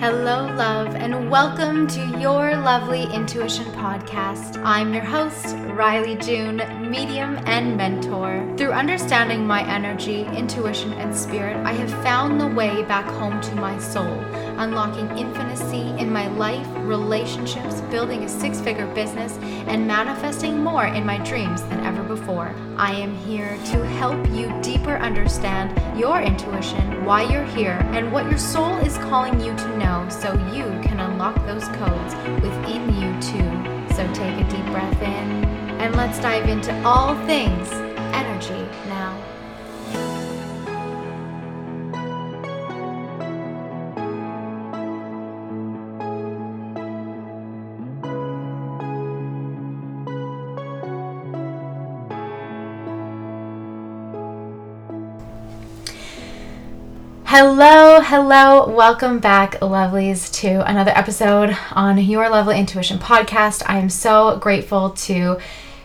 Hello, love, and welcome to your lovely intuition podcast. I'm your host, Rylee June, medium and mentor. Through understanding my energy, intuition, and spirit, I have found the way back home to my soul, unlocking infinity in my life, relationships, building a six figure business, and manifesting more in my dreams than ever before. I am here to help you deeper understand your intuition, why you're here, and what your soul is calling you to know know so you can unlock those codes within you too. So take a deep breath in and let's dive into all things energy now. Hello, hello, welcome back, lovelies, to another episode on Your Lovely Intuition podcast. I am so grateful to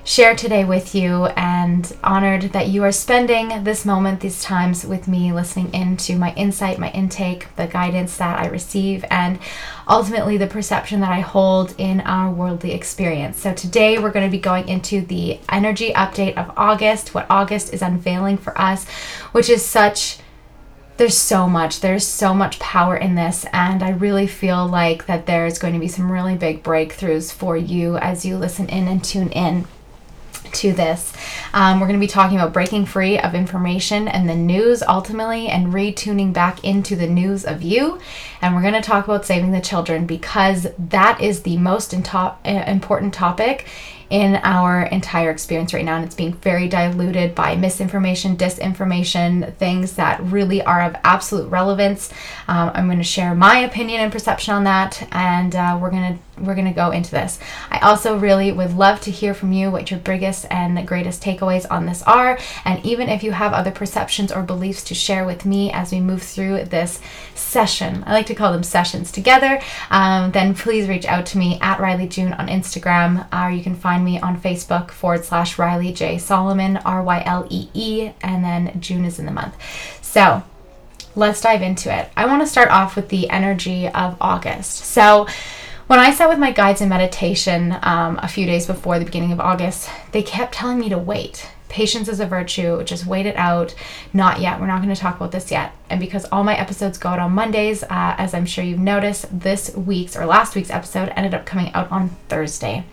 share today with you and honored that you are spending this moment, these times with me, listening into my insight, my intake, the guidance that I receive, and ultimately the perception that I hold in our worldly experience. So, today we're going to be going into the energy update of August, what August is unveiling for us, which is such there's so much there's so much power in this and i really feel like that there's going to be some really big breakthroughs for you as you listen in and tune in to this. Um, we're going to be talking about breaking free of information and the news ultimately and retuning back into the news of you. And we're going to talk about saving the children because that is the most uh, important topic in our entire experience right now. And it's being very diluted by misinformation, disinformation, things that really are of absolute relevance. Um, I'm going to share my opinion and perception on that, and uh, we're going to we're going to go into this. I also really would love to hear from you what your biggest and greatest takeaways on this are. And even if you have other perceptions or beliefs to share with me as we move through this session, I like to call them sessions together, um, then please reach out to me at Rylee June on Instagram, or you can find me on Facebook forward slash Rylee J Solomon, R Y L E E, and then June is in the month. So, let's dive into it. I want to start off with the energy of August. So, when I sat with my guides in meditation um, a few days before the beginning of August, they kept telling me to wait. Patience is a virtue. Just wait it out. Not yet. We're not going to talk about this yet. And because all my episodes go out on Mondays, uh, as I'm sure you've noticed, this week's or last week's episode ended up coming out on Thursday.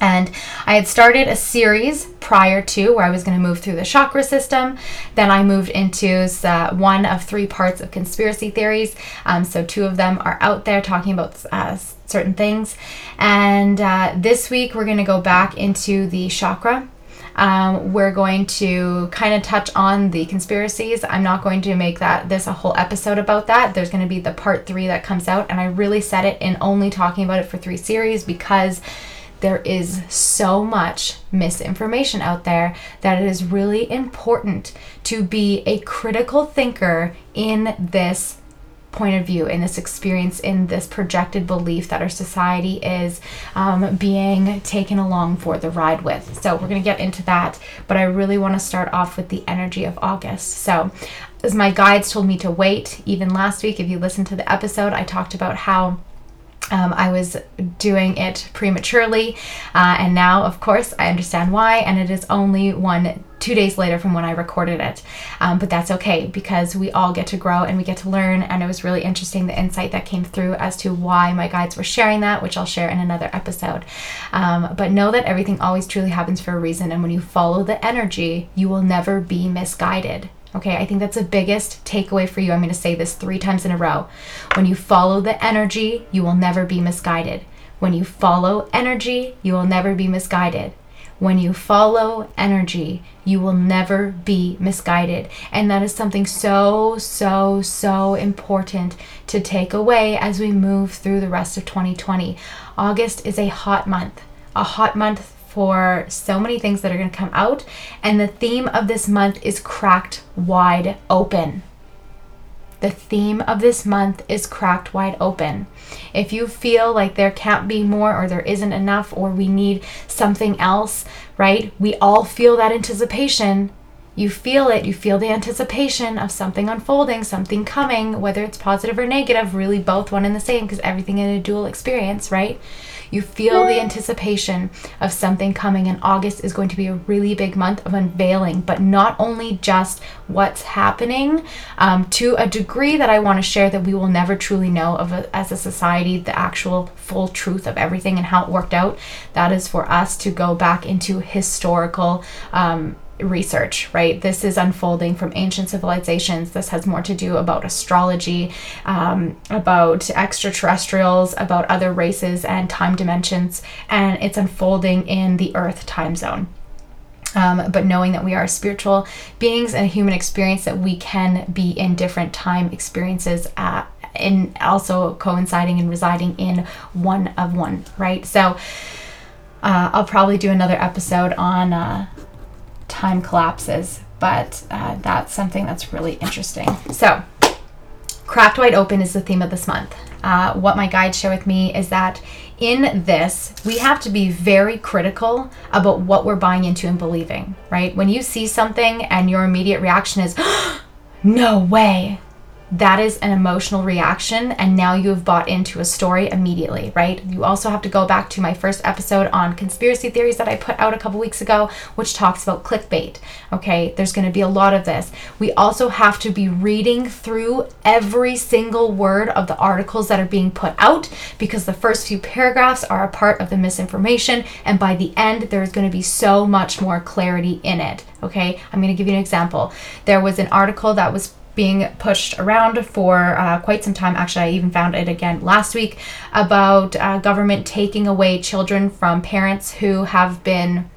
And I had started a series prior to where I was going to move through the chakra system. Then I moved into uh, one of three parts of conspiracy theories. Um, so two of them are out there talking about uh, certain things. And uh, this week we're going to go back into the chakra. Um, we're going to kind of touch on the conspiracies. I'm not going to make that this a whole episode about that. There's going to be the part three that comes out, and I really set it in only talking about it for three series because there is so much misinformation out there that it is really important to be a critical thinker in this point of view in this experience in this projected belief that our society is um, being taken along for the ride with. So we're going to get into that but i really want to start off with the energy of august. So as my guides told me to wait even last week if you listened to the episode i talked about how um, I was doing it prematurely, uh, and now, of course, I understand why, and it is only one two days later from when I recorded it. Um, but that's okay because we all get to grow and we get to learn. And it was really interesting the insight that came through as to why my guides were sharing that, which I'll share in another episode. Um, but know that everything always truly happens for a reason. And when you follow the energy, you will never be misguided. Okay, I think that's the biggest takeaway for you. I'm going to say this three times in a row. When you follow the energy, you will never be misguided. When you follow energy, you will never be misguided. When you follow energy, you will never be misguided. And that is something so, so, so important to take away as we move through the rest of 2020. August is a hot month, a hot month for so many things that are going to come out. And the theme of this month is cracked wide open. The theme of this month is cracked wide open. If you feel like there can't be more, or there isn't enough, or we need something else, right? We all feel that anticipation. you feel it, you feel the anticipation of something unfolding, something coming, whether it's positive or negative, really both one and the same because everything in a dual experience, right? You feel the anticipation of something coming, and August is going to be a really big month of unveiling, but not only just what's happening um, to a degree that I want to share that we will never truly know of a, as a society the actual full truth of everything and how it worked out. That is for us to go back into historical. Um, research, right? This is unfolding from ancient civilizations. This has more to do about astrology, um, about extraterrestrials, about other races and time dimensions, and it's unfolding in the Earth time zone. Um, but knowing that we are spiritual beings and a human experience, that we can be in different time experiences at, and also coinciding and residing in one of one, right? So, uh, I'll probably do another episode on uh, time collapses, but uh, that's something that's really interesting. So, cracked wide open is the theme of this month. Uh, what my guides share with me is that in this, we have to be very critical about what we're buying into and believing, right? When you see something and your immediate reaction is, no way, that is an emotional reaction and now you have bought into a story immediately right? You also have to go back to my first episode on conspiracy theories that i put out a couple weeks ago which talks about clickbait okay? There's going to be a lot of this. We also have to be reading through every single word of the articles that are being put out because the first few paragraphs are a part of the misinformation and by the end there's going to be so much more clarity in it okay? I'm going to give you an example. There was an article that was being pushed around for uh, quite some time. Actually, I even found it again last week about uh, government taking away children from parents who have been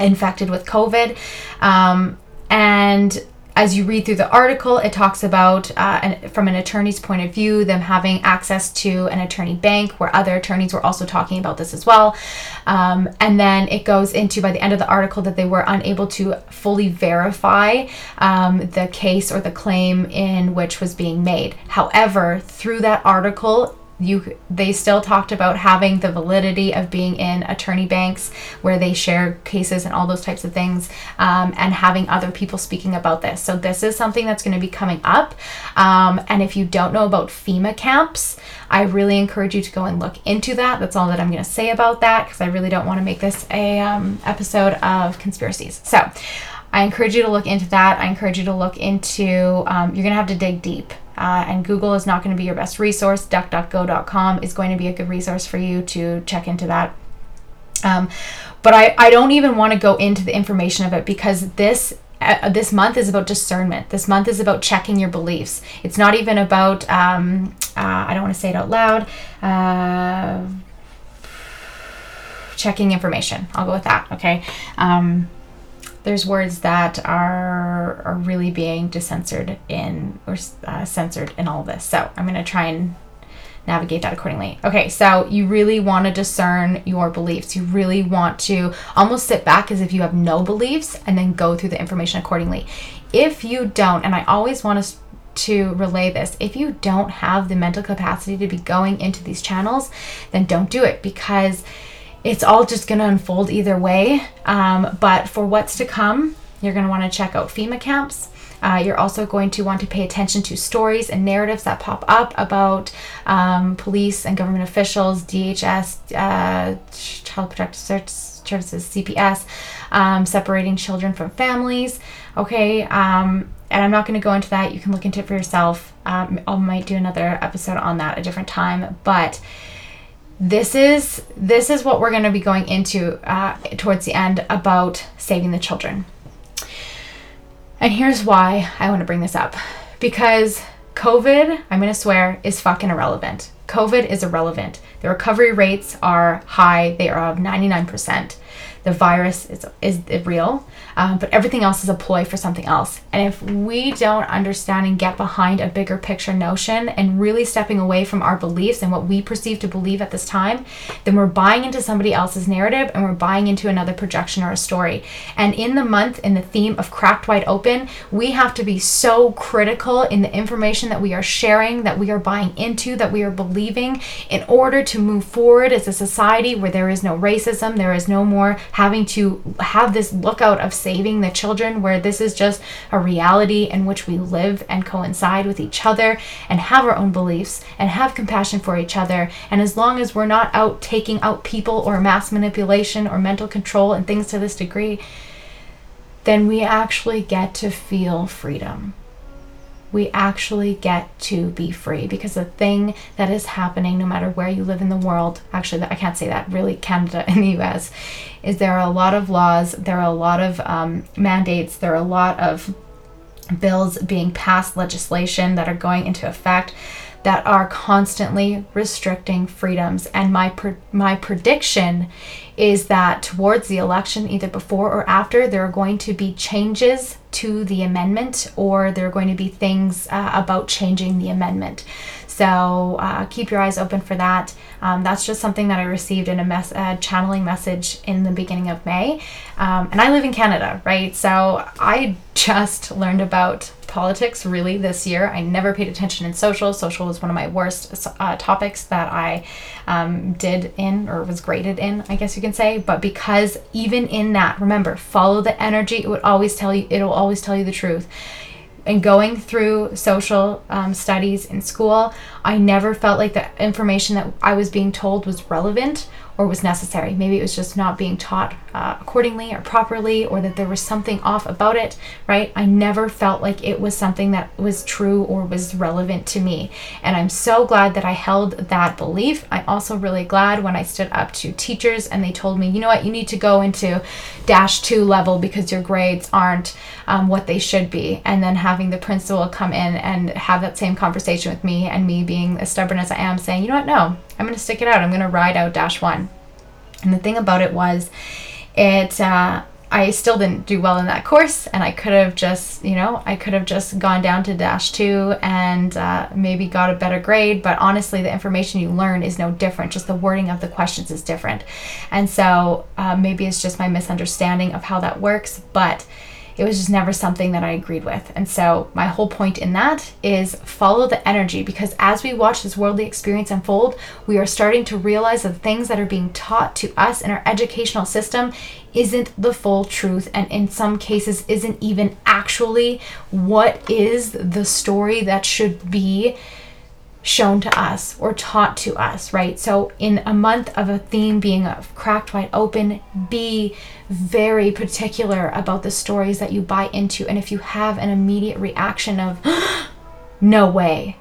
infected with COVID. Um, and as you read through the article, it talks about, uh, an, from an attorney's point of view, them having access to an attorney bank, where other attorneys were also talking about this as well. Um, and then it goes into, by the end of the article, that they were unable to fully verify um, the case or the claim in which was being made. However, through that article, you they still talked about having the validity of being in attorney banks where they share cases and all those types of things um, and having other people speaking about this so this is something that's going to be coming up um, and if you don't know about fema camps i really encourage you to go and look into that that's all that i'm going to say about that because i really don't want to make this a um, episode of conspiracies so I encourage you to look into that. I encourage you to look into, um, you're going to have to dig deep. Uh, and Google is not going to be your best resource. DuckDuckGo.com is going to be a good resource for you to check into that. Um, but I, I don't even want to go into the information of it because this uh, this month is about discernment. This month is about checking your beliefs. It's not even about um, uh, I don't want to say it out loud. Uh, checking information. I'll go with that. Okay. Um, there's words that are are really being decensored in or uh, censored in all this. So I'm to try and navigate that accordingly. Okay, so you really want to discern your beliefs. You really want to almost sit back as if you have no beliefs and then go through the information accordingly. If you don't, and I always want to to relay this. If you don't have the mental capacity to be going into these channels, then don't do it because it's all just going to unfold either way. Um, but for what's to come, you're going to want to check out FEMA camps. Uh, you're also going to want to pay attention to stories and narratives that pop up about um, police and government officials, DHS, uh, Child Protective Services, CPS, um, separating children from families. Okay, um, and I'm not going to go into that. You can look into it for yourself. Um, I might do another episode on that a different time, but this is this is what we're going to be going into uh, towards the end about saving the children. And here's why i want to bring this up. Because covid i'm going to swear is fucking irrelevant. Covid is irrelevant. The recovery rates are high. They are of 99% the virus is, is real, um, but everything else is a ploy for something else. And if we don't understand and get behind a bigger picture notion and really stepping away from our beliefs and what we perceive to believe at this time, then we're buying into somebody else's narrative and we're buying into another projection or a story. And in the month, in the theme of cracked wide open, we have to be so critical in the information that we are sharing, that we are buying into, that we are believing in order to move forward as a society where there is no racism, there is no more having to have this lookout of saving the children where this is just a reality in which we live and coincide with each other and have our own beliefs and have compassion for each other. And as long as we're not out taking out people or mass manipulation or mental control and things to this degree, then we actually get to feel freedom we actually get to be free. Because the thing that is happening no matter where you live in the world actually i can't say that really canada and the us is there are a lot of laws there are a lot of um, mandates there are a lot of bills being passed legislation that are going into effect that are constantly restricting freedoms. And my my prediction is that towards the election either before or after there are going to be changes to the amendment or there are going to be things uh, about changing the amendment. So uh, keep your eyes open for that. Um, that's just something that I received in a mess, uh, channeling message in the beginning of May. Um, and I live in Canada, right? So I just learned about politics really this year. I never paid attention in social. Social was one of my worst uh, topics that I um, did in or was graded in, I guess you can say. But because even in that, remember, follow the energy. It would always tell you. It'll always tell you the truth and going through social um, studies in school, I never felt like the information that I was being told was relevant or was necessary. Maybe it was just not being taught uh, accordingly or properly, or that there was something off about it, right? I never felt like it was something that was true or was relevant to me. And I'm so glad that I held that belief. I'm also really glad when I stood up to teachers and they told me, you know what, you need to go into dash two level because your grades aren't um, what they should be. And then having the principal come in and have that same conversation with me, and me being as stubborn as I am, saying, you know what, no, I'm going to stick it out. I'm going to ride out dash one. And the thing about it was, it, uh, I still didn't do well in that course, and I could have just, you know, I could have just gone down to dash two and uh, maybe got a better grade. But honestly, the information you learn is no different. Just the wording of the questions is different. And so uh, maybe it's just my misunderstanding of how that works. But it was just never something that I agreed with. And so, my whole point in that is follow the energy because as we watch this worldly experience unfold, we are starting to realize that the things that are being taught to us in our educational system isn't the full truth, and in some cases, isn't even actually what is the story that should be shown to us or taught to us, right? So, in a month of a theme being cracked wide open, be very particular about the stories that you buy into. And if you have an immediate reaction of, no way,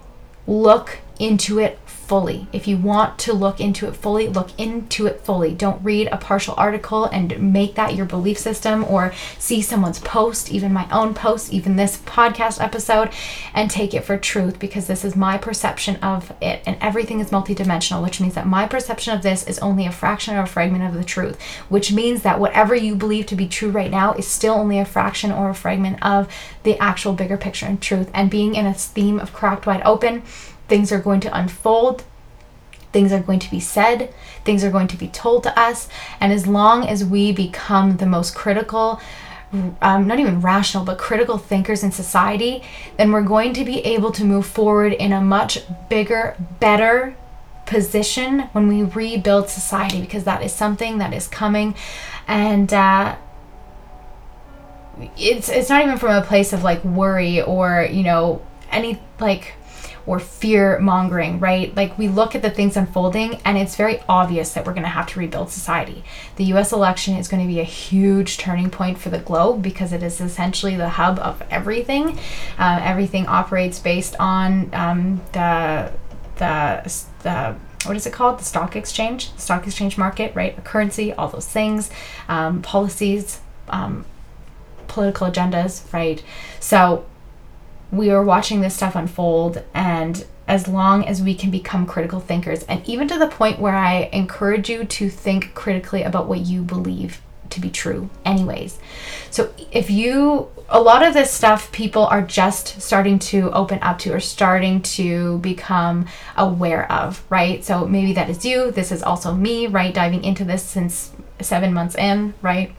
look into it fully. If you want to look into it fully, look into it fully. Don't read a partial article and make that your belief system or see someone's post, even my own post, even this podcast episode, and take it for truth because this is my perception of it. And everything is multidimensional, which means that my perception of this is only a fraction or a fragment of the truth, which means that whatever you believe to be true right now is still only a fraction or a fragment of the actual bigger picture and truth. And being in a theme of cracked wide open, Things are going to unfold. Things are going to be said. Things are going to be told to us. And as long as we become the most critical, um, not even rational, but critical thinkers in society, then we're going to be able to move forward in a much bigger, better position when we rebuild society because that is something that is coming. And, uh, it's it's not even from a place of like worry or you know any like or fear mongering, right? Like we look at the things unfolding and it's very obvious that we're going to have to rebuild society. The US election is going to be a huge turning point for the globe because it is essentially the hub of everything. Uh, everything operates based on um, the, the, the, what is it called? The stock exchange, stock exchange market, right? A currency, all those things, um, policies, um, political agendas, right? So we are watching this stuff unfold and as long as we can become critical thinkers and even to the point where I encourage you to think critically about what you believe to be true anyways. So if you a lot of this stuff people are just starting to open up to or starting to become aware of, right? So maybe that is you, this is also me, right? Diving into this since 7 months in, right?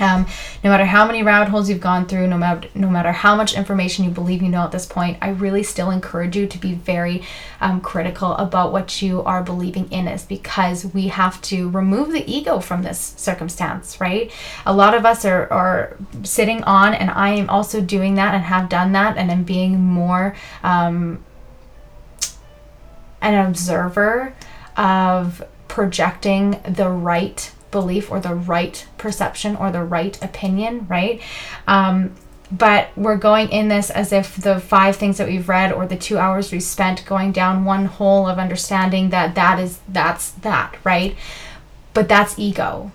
Um, no matter how many rabbit holes you've gone through, no matter no matter how much information you believe you know at this point, I really still encourage you to be very um, critical about what you are believing in is because we have to remove the ego from this circumstance, right? A lot of us are, are sitting on, and I am also doing that and have done that, and am being more um, an observer of projecting the right belief or the right perception or the right opinion, right? Um, but we're going in this as if the five things that we've read or the two hours we spent going down one hole of understanding that that is that's that right but that's ego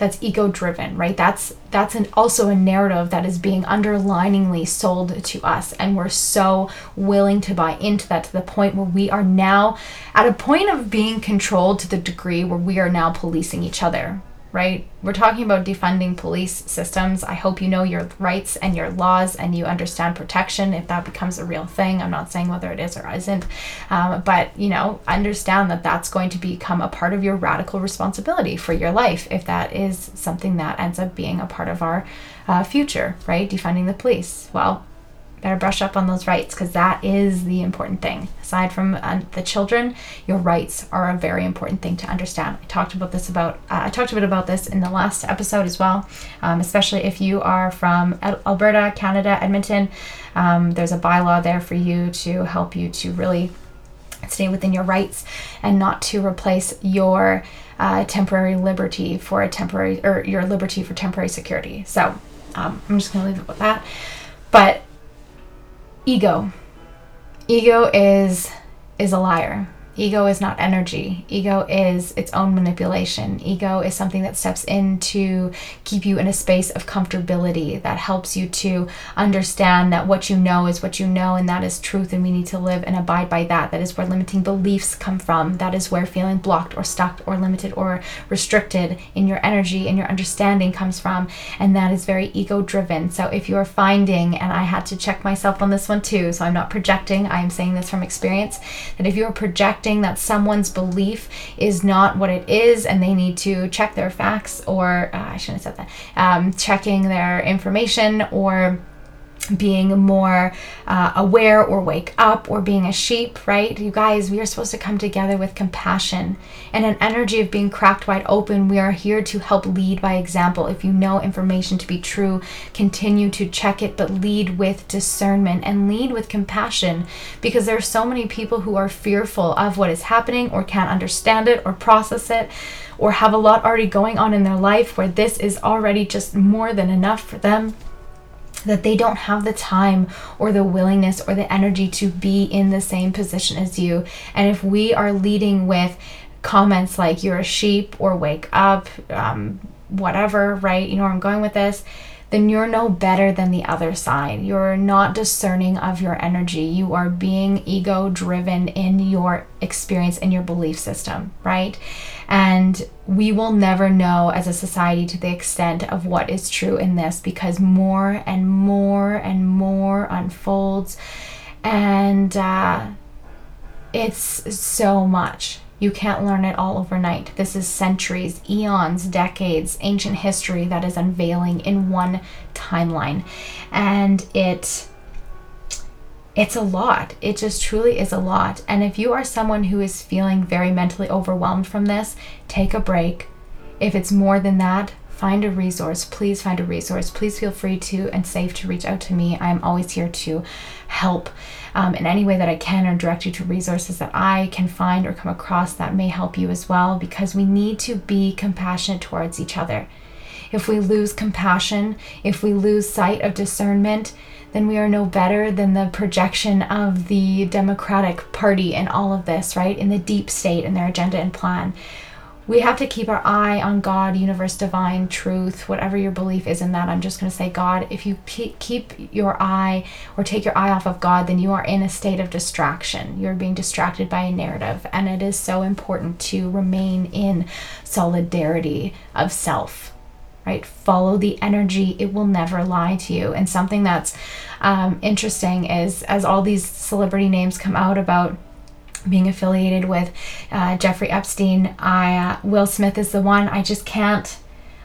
that's ego driven right? That's that's an, also a narrative that is being underliningly sold to us and we're so willing to buy into that to the point where we are now at a point of being controlled to the degree where we are now policing each other right? We're talking about defunding police systems. I hope you know your rights and your laws and you understand protection if that becomes a real thing. I'm not saying whether it is or isn't, um, but you know, understand that that's going to become a part of your radical responsibility for your life if that is something that ends up being a part of our uh, future, right? Defunding the police. Well, better brush up on those rights because that is the important thing. Aside from uh, the children, your rights are a very important thing to understand. I talked about this about uh, I talked a bit about this in the last episode as well, um, especially if you are from Alberta, Canada, Edmonton. Um, there's a bylaw there for you to help you to really stay within your rights and not to replace your uh, temporary liberty for a temporary or your liberty for temporary security. So um, I'm just going to leave it with that. But ego. Ego is is a liar. Ego is not energy. Ego is its own manipulation. Ego is something that steps in to keep you in a space of comfortability that helps you to understand that what you know is what you know and that is truth and we need to live and abide by that. That is where limiting beliefs come from. That is where feeling blocked or stuck or limited or restricted in your energy and your understanding comes from. And that is very ego driven. So if you are finding, and I had to check myself on this one too, so I'm not projecting, I am saying this from experience, that if you are projecting that someone's belief is not what it is and they need to check their facts or uh, I shouldn't have said that, um, checking their information or being more uh, aware or wake up or being a sheep, right? You guys, we are supposed to come together with compassion and an energy of being cracked wide open. We are here to help lead by example. If you know information to be true, continue to check it, but lead with discernment and lead with compassion because there are so many people who are fearful of what is happening or can't understand it or process it or have a lot already going on in their life where this is already just more than enough for them that they don't have the time or the willingness or the energy to be in the same position as you. And if we are leading with comments like you're a sheep or wake up, um, whatever, right? You know where I'm going with this then you're no better than the other side. You're not discerning of your energy. You are being ego driven in your experience and your belief system, right? And we will never know as a society to the extent of what is true in this because more and more and more unfolds. And uh, it's so much you can't learn it all overnight. This is centuries, eons, decades, ancient history that is unveiling in one timeline. And it it's a lot. It just truly is a lot. And if you are someone who is feeling very mentally overwhelmed from this, take a break. If it's more than that, find a resource. Please find a resource. Please feel free to and safe to reach out to me. I'm always here to help um, in any way that I can or direct you to resources that I can find or come across that may help you as well because we need to be compassionate towards each other. If we lose compassion, if we lose sight of discernment, then we are no better than the projection of the Democratic Party in all of this, right? In the deep state and their agenda and plan we have to keep our eye on God, universe, divine, truth, whatever your belief is in that. I'm just going to say, God, if you keep your eye or take your eye off of God, then you are in a state of distraction. You're being distracted by a narrative. And it is so important to remain in solidarity of self, right? Follow the energy, it will never lie to you. And something that's um, interesting is as all these celebrity names come out about being affiliated with uh, Jeffrey Epstein. I uh, Will Smith is the one. I just can't.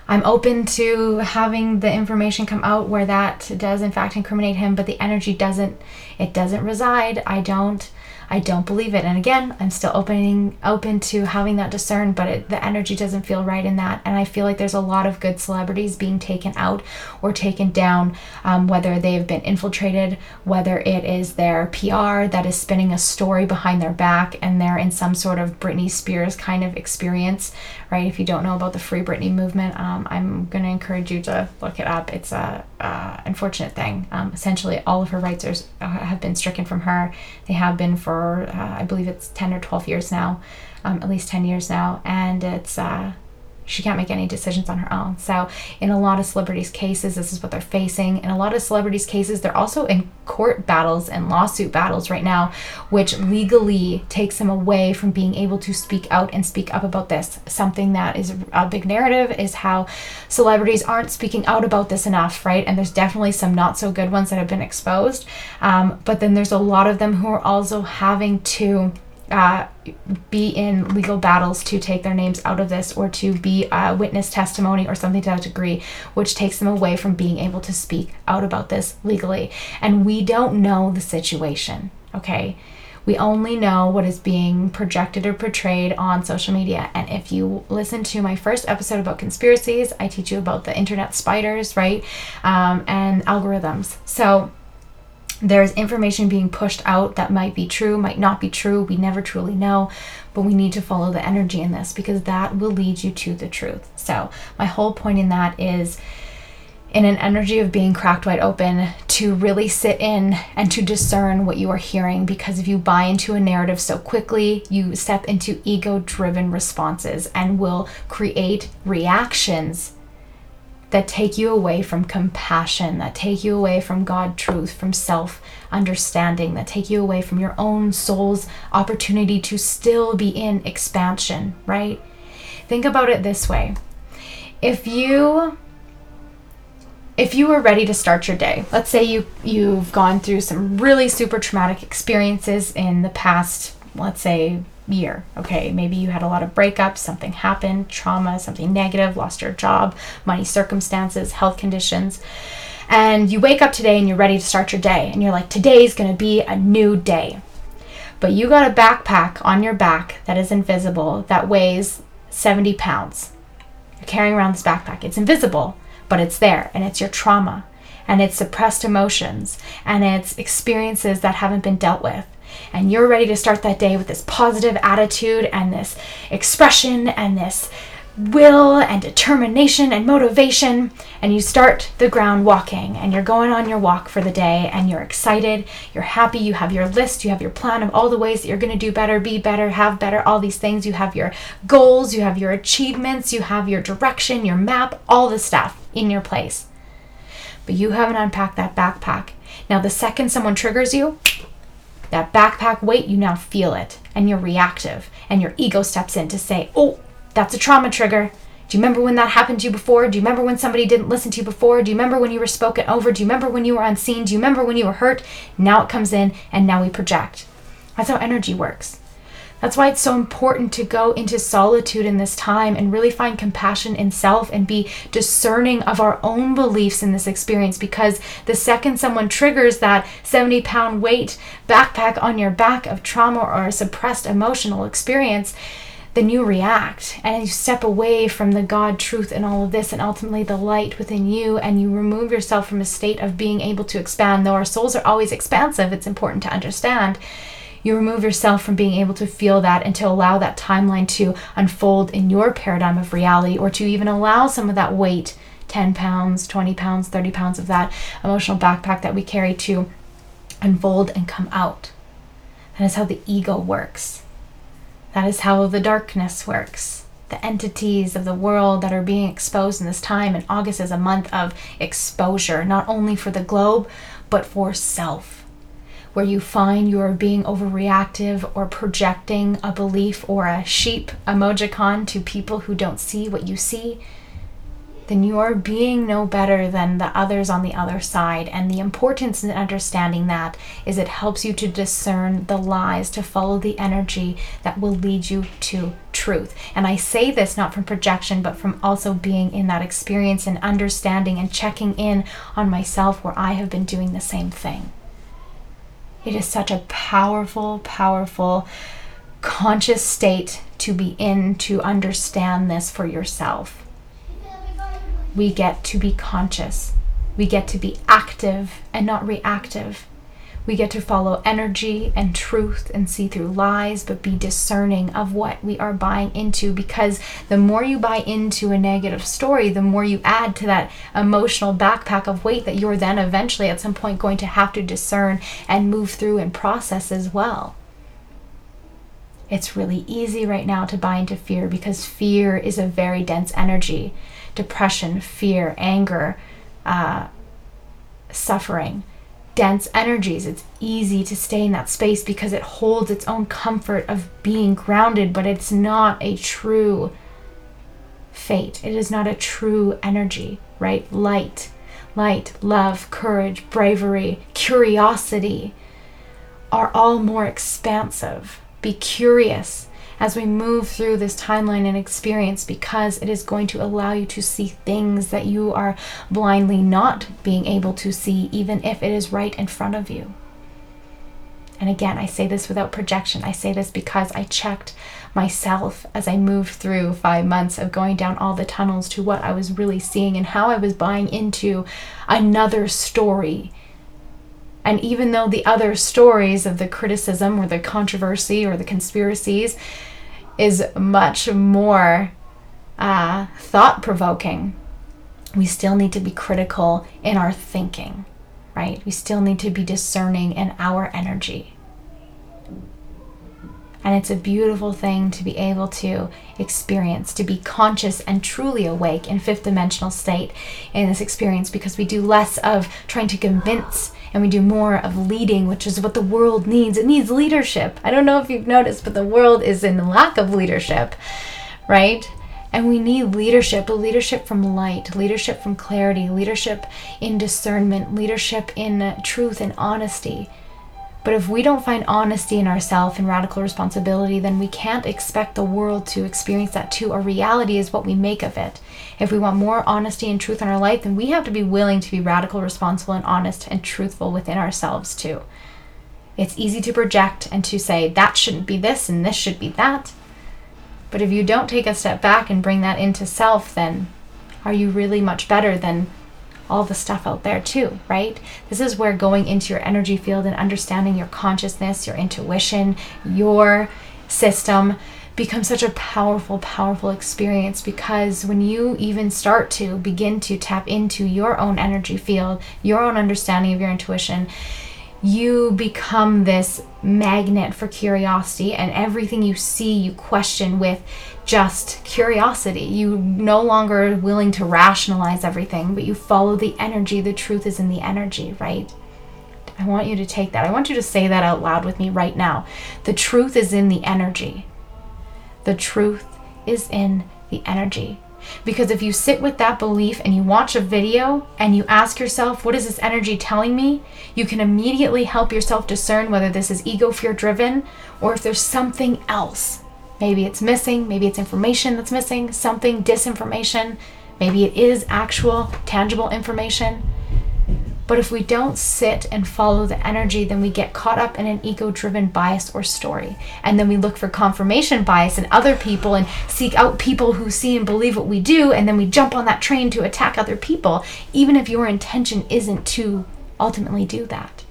I'm open to having the information come out where that does in fact incriminate him, but the energy doesn't it doesn't reside. I don't I don't believe it. And again, I'm still opening open to having that discern, but it, the energy doesn't feel right in that. And I feel like there's a lot of good celebrities being taken out or taken down, um, whether they've been infiltrated, whether it is their PR that is spinning a story behind their back, and they're in some sort of Britney Spears kind of experience, right? If you don't know about the Free Britney movement, um, I'm going to encourage you to look it up. It's a uh, unfortunate thing. Um, essentially, all of her rights are, uh, have been stricken from her. They have been for, uh, I believe it's 10 or 12 years now, um, at least 10 years now. And it's, uh, she can't make any decisions on her own. So, in a lot of celebrities' cases, this is what they're facing. In a lot of celebrities' cases, they're also in court battles and lawsuit battles right now, which legally takes them away from being able to speak out and speak up about this. Something that is a big narrative is how celebrities aren't speaking out about this enough, right? And there's definitely some not so good ones that have been exposed. Um, but then there's a lot of them who are also having to uh, be in legal battles to take their names out of this or to be a witness testimony or something to that degree, which takes them away from being able to speak out about this legally. And we don't know the situation, okay? We only know what is being projected or portrayed on social media. And if you listen to my first episode about conspiracies, I teach you about the internet spiders, right? Um, and algorithms. So, there's information being pushed out that might be true, might not be true. We never truly know, but we need to follow the energy in this because that will lead you to the truth. So, my whole point in that is in an energy of being cracked wide open to really sit in and to discern what you are hearing because if you buy into a narrative so quickly, you step into ego driven responses and will create reactions that take you away from compassion, that take you away from God truth, from self understanding, that take you away from your own soul's opportunity to still be in expansion, right? Think about it this way. If you if you were ready to start your day, let's say you you've gone through some really super traumatic experiences in the past, let's say year. Okay, maybe you had a lot of breakups, something happened, trauma, something negative, lost your job, money circumstances, health conditions. And you wake up today and you're ready to start your day. And you're like, today's going to be a new day. But you got a backpack on your back that is invisible that weighs 70 pounds. You're carrying around this backpack. It's invisible, but it's there and it's your trauma and it's suppressed emotions and it's experiences that haven't been dealt with and you're ready to start that day with this positive attitude and this expression and this will and determination and motivation and you start the ground walking and you're going on your walk for the day and you're excited, you're happy, you have your list, you have your plan of all the ways that you're going to do better, be better, have better, all these things. You have your goals, you have your achievements, you have your direction, your map, all the stuff in your place. But you haven't unpacked that backpack. Now, the second someone triggers you, that backpack weight, you now feel it and you're reactive and your ego steps in to say, oh, that's a trauma trigger. Do you remember when that happened to you before? Do you remember when somebody didn't listen to you before? Do you remember when you were spoken over? Do you remember when you were unseen? Do you remember when you were hurt? Now it comes in and now we project. That's how energy works. That's why it's so important to go into solitude in this time and really find compassion in self and be discerning of our own beliefs in this experience. Because the second someone triggers that 70 pound weight backpack on your back of trauma or a suppressed emotional experience, then you react and you step away from the God truth and all of this, and ultimately the light within you, and you remove yourself from a state of being able to expand. Though our souls are always expansive, it's important to understand you remove yourself from being able to feel that and to allow that timeline to unfold in your paradigm of reality or to even allow some of that weight 10 pounds, 20 pounds, 30 pounds of that emotional backpack that we carry to unfold and come out. That is how the ego works. That is how the darkness works. The entities of the world that are being exposed in this time, and August is a month of exposure, not only for the globe, but for self where you find you are being overreactive or projecting a belief or a sheep emojicon to people who don't see what you see, then you're being no better than the others on the other side. And the importance in understanding that is it helps you to discern the lies, to follow the energy that will lead you to truth. And I say this not from projection, but from also being in that experience and understanding and checking in on myself where I have been doing the same thing. It is such a powerful, powerful, conscious state to be in to understand this for yourself we get to be conscious. We get to be active and not reactive. We get to follow energy and truth and see through lies, but be discerning of what we are buying into because the more you buy into a negative story, the more you add to that emotional backpack of weight that you're then eventually at some point going to have to discern and move through and process as well. It's really easy right now to buy into fear because fear is a very dense energy depression, fear, anger, uh, suffering, dense energies. It's easy to stay in that space because it holds its own comfort of being grounded, but it's not a true fate. It is not a true energy, right? Light, light, love, courage, bravery, curiosity are all more expansive. Be curious as we move through this timeline and experience because it is going to allow you to see things that you are blindly not being able to see, even if it is right in front of you. And again, I say this without projection. I say this because I checked myself as I moved through five months of going down all the tunnels to what I was really seeing and how I was buying into another story. And even though the other stories of the criticism or the controversy or the conspiracies is much more uh, thought provoking, we still need to be critical in our thinking, right? We still need to be discerning in our energy. And it's a beautiful thing to be able to experience, to be conscious and truly awake in fifth dimensional state in this experience because we do less of trying to convince and we do more of leading, which is what the world needs. It needs leadership. I don't know if you've noticed, but the world is in lack of leadership, right? And we need leadership, leadership from light, leadership from clarity, leadership in discernment, leadership in truth and honesty. But if we don't find honesty in ourselves and radical responsibility, then we can't expect the world to experience that too. Our reality is what we make of it. If we want more honesty and truth in our life, then we have to be willing to be radical, responsible, and honest and truthful within ourselves too. It's easy to project and to say that shouldn't be this and this should be that. But if you don't take a step back and bring that into self, then are you really much better than all the stuff out there too, right? This is where going into your energy field and understanding your consciousness, your intuition, your system becomes such a powerful, powerful experience because when you even start to begin to tap into your own energy field, your own understanding of your intuition, you become this magnet for curiosity, and everything you see, you question with just curiosity. You no longer are willing to rationalize everything, but you follow the energy. The truth is in the energy, right? I want you to take that. I want you to say that out loud with me right now. The truth is in the energy. The truth is in the energy. Because if you sit with that belief and you watch a video and you ask yourself, what is this energy telling me? You can immediately help yourself discern whether this is ego fear driven or if there's something else. Maybe it's missing, maybe it's information that's missing, something disinformation, maybe it is actual tangible information. But if we don't sit and follow the energy, then we get caught up in an ego driven bias or story. And then we look for confirmation bias in other people and seek out people who see and believe what we do. And then we jump on that train to attack other people, even if your intention isn't to ultimately do that.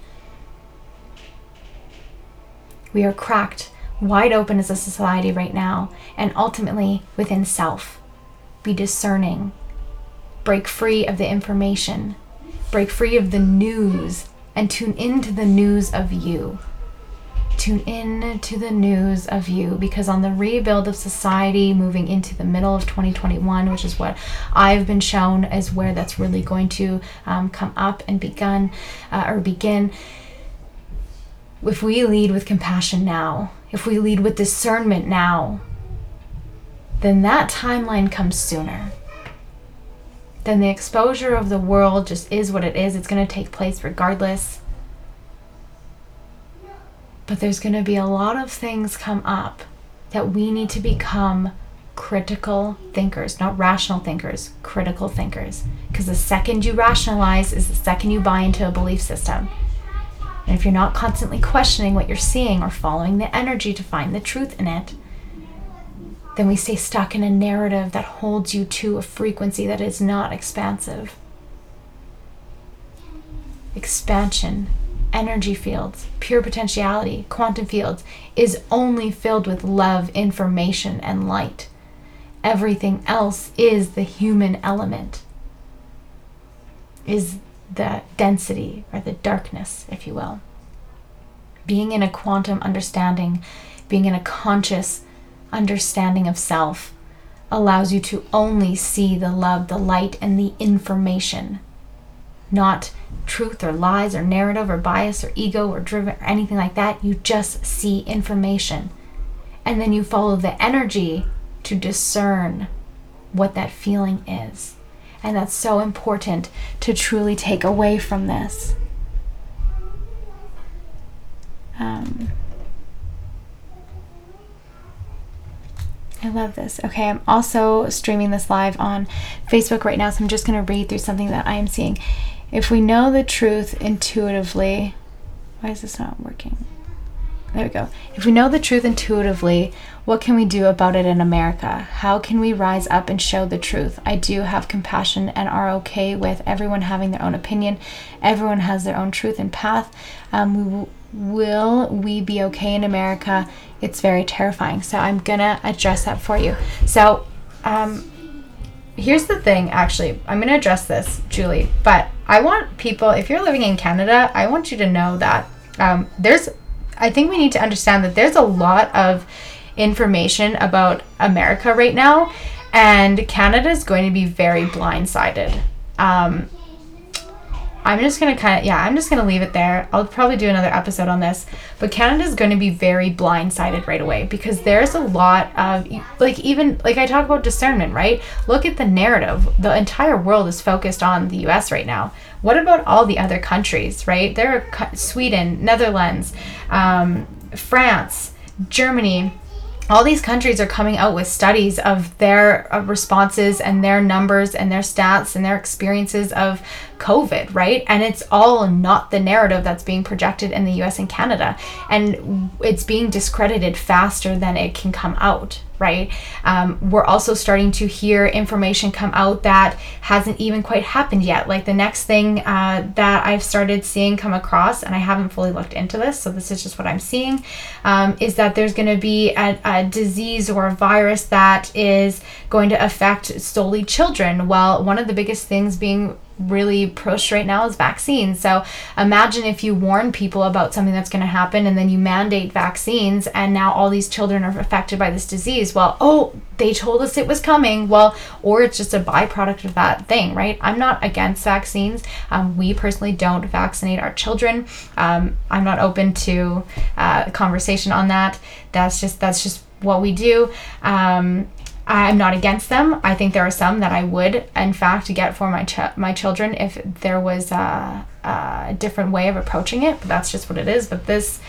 We are cracked wide open as a society right now, and ultimately within self. Be discerning. Break free of the information break free of the news and tune into the news of you. Tune in to the news of you because on the rebuild of society moving into the middle of 2021, which is what I've been shown as where that's really going to um, come up and begun uh, or begin. If we lead with compassion now, if we lead with discernment now, then that timeline comes sooner then the exposure of the world just is what it is. It's going to take place regardless. But there's going to be a lot of things come up that we need to become critical thinkers, not rational thinkers, critical thinkers. Because the second you rationalize is the second you buy into a belief system. And if you're not constantly questioning what you're seeing or following the energy to find the truth in it, then we stay stuck in a narrative that holds you to a frequency that is not expansive. Expansion, energy fields, pure potentiality, quantum fields is only filled with love, information, and light. Everything else is the human element, is the density or the darkness, if you will. Being in a quantum understanding, being in a conscious understanding of self, allows you to only see the love, the light, and the information, not truth or lies or narrative or bias or ego or driven or anything like that. You just see information. And then you follow the energy to discern what that feeling is. And that's so important to truly take away from this. Um, I love this. Okay, I'm also streaming this live on Facebook right now, so I'm just going to read through something that I am seeing. If we know the truth intuitively, why is this not working? There we go. If we know the truth intuitively, what can we do about it in America? How can we rise up and show the truth? I do have compassion and are okay with everyone having their own opinion. Everyone has their own truth and path. Um, we will we be okay in America? It's very terrifying. So I'm gonna address that for you. So, um, here's the thing actually i'm going to address this julie but i want people if you're living in canada i want you to know that um, there's I think we need to understand that there's a lot of information about America right now, and Canada is going to be very blindsided. Um, I'm just gonna kind of yeah, I'm just gonna leave it there. I'll probably do another episode on this, but Canada is going to be very blindsided right away because there's a lot of like even like I talk about discernment, right? Look at the narrative. The entire world is focused on the U.S. right now. What about all the other countries, right? There are Sweden, Netherlands, um, France, Germany all these countries are coming out with studies of their uh, responses and their numbers and their stats and their experiences of COVID, right? And it's all not the narrative that's being projected in the US and Canada. And it's being discredited faster than it can come out, right? Um, we're also starting to hear information come out that hasn't even quite happened yet. Like the next thing uh, that I've started seeing come across, and I haven't fully looked into this, so this is just what I'm seeing, um, is that there's going to be a, a disease or a virus that is going to affect solely children. Well, one of the biggest things being really pushed right now is vaccines. So imagine if you warn people about something that's going to happen and then you mandate vaccines and now all these children are affected by this disease. Well, oh, they told us it was coming. Well, or it's just a byproduct of that thing, right? I'm not against vaccines. Um, we personally don't vaccinate our children. Um, I'm not open to uh, conversation on that. That's just that's just what we do. Um, I'm not against them. I think there are some that I would, in fact, get for my ch- my children if there was a, a different way of approaching it. But that's just what it is. But this,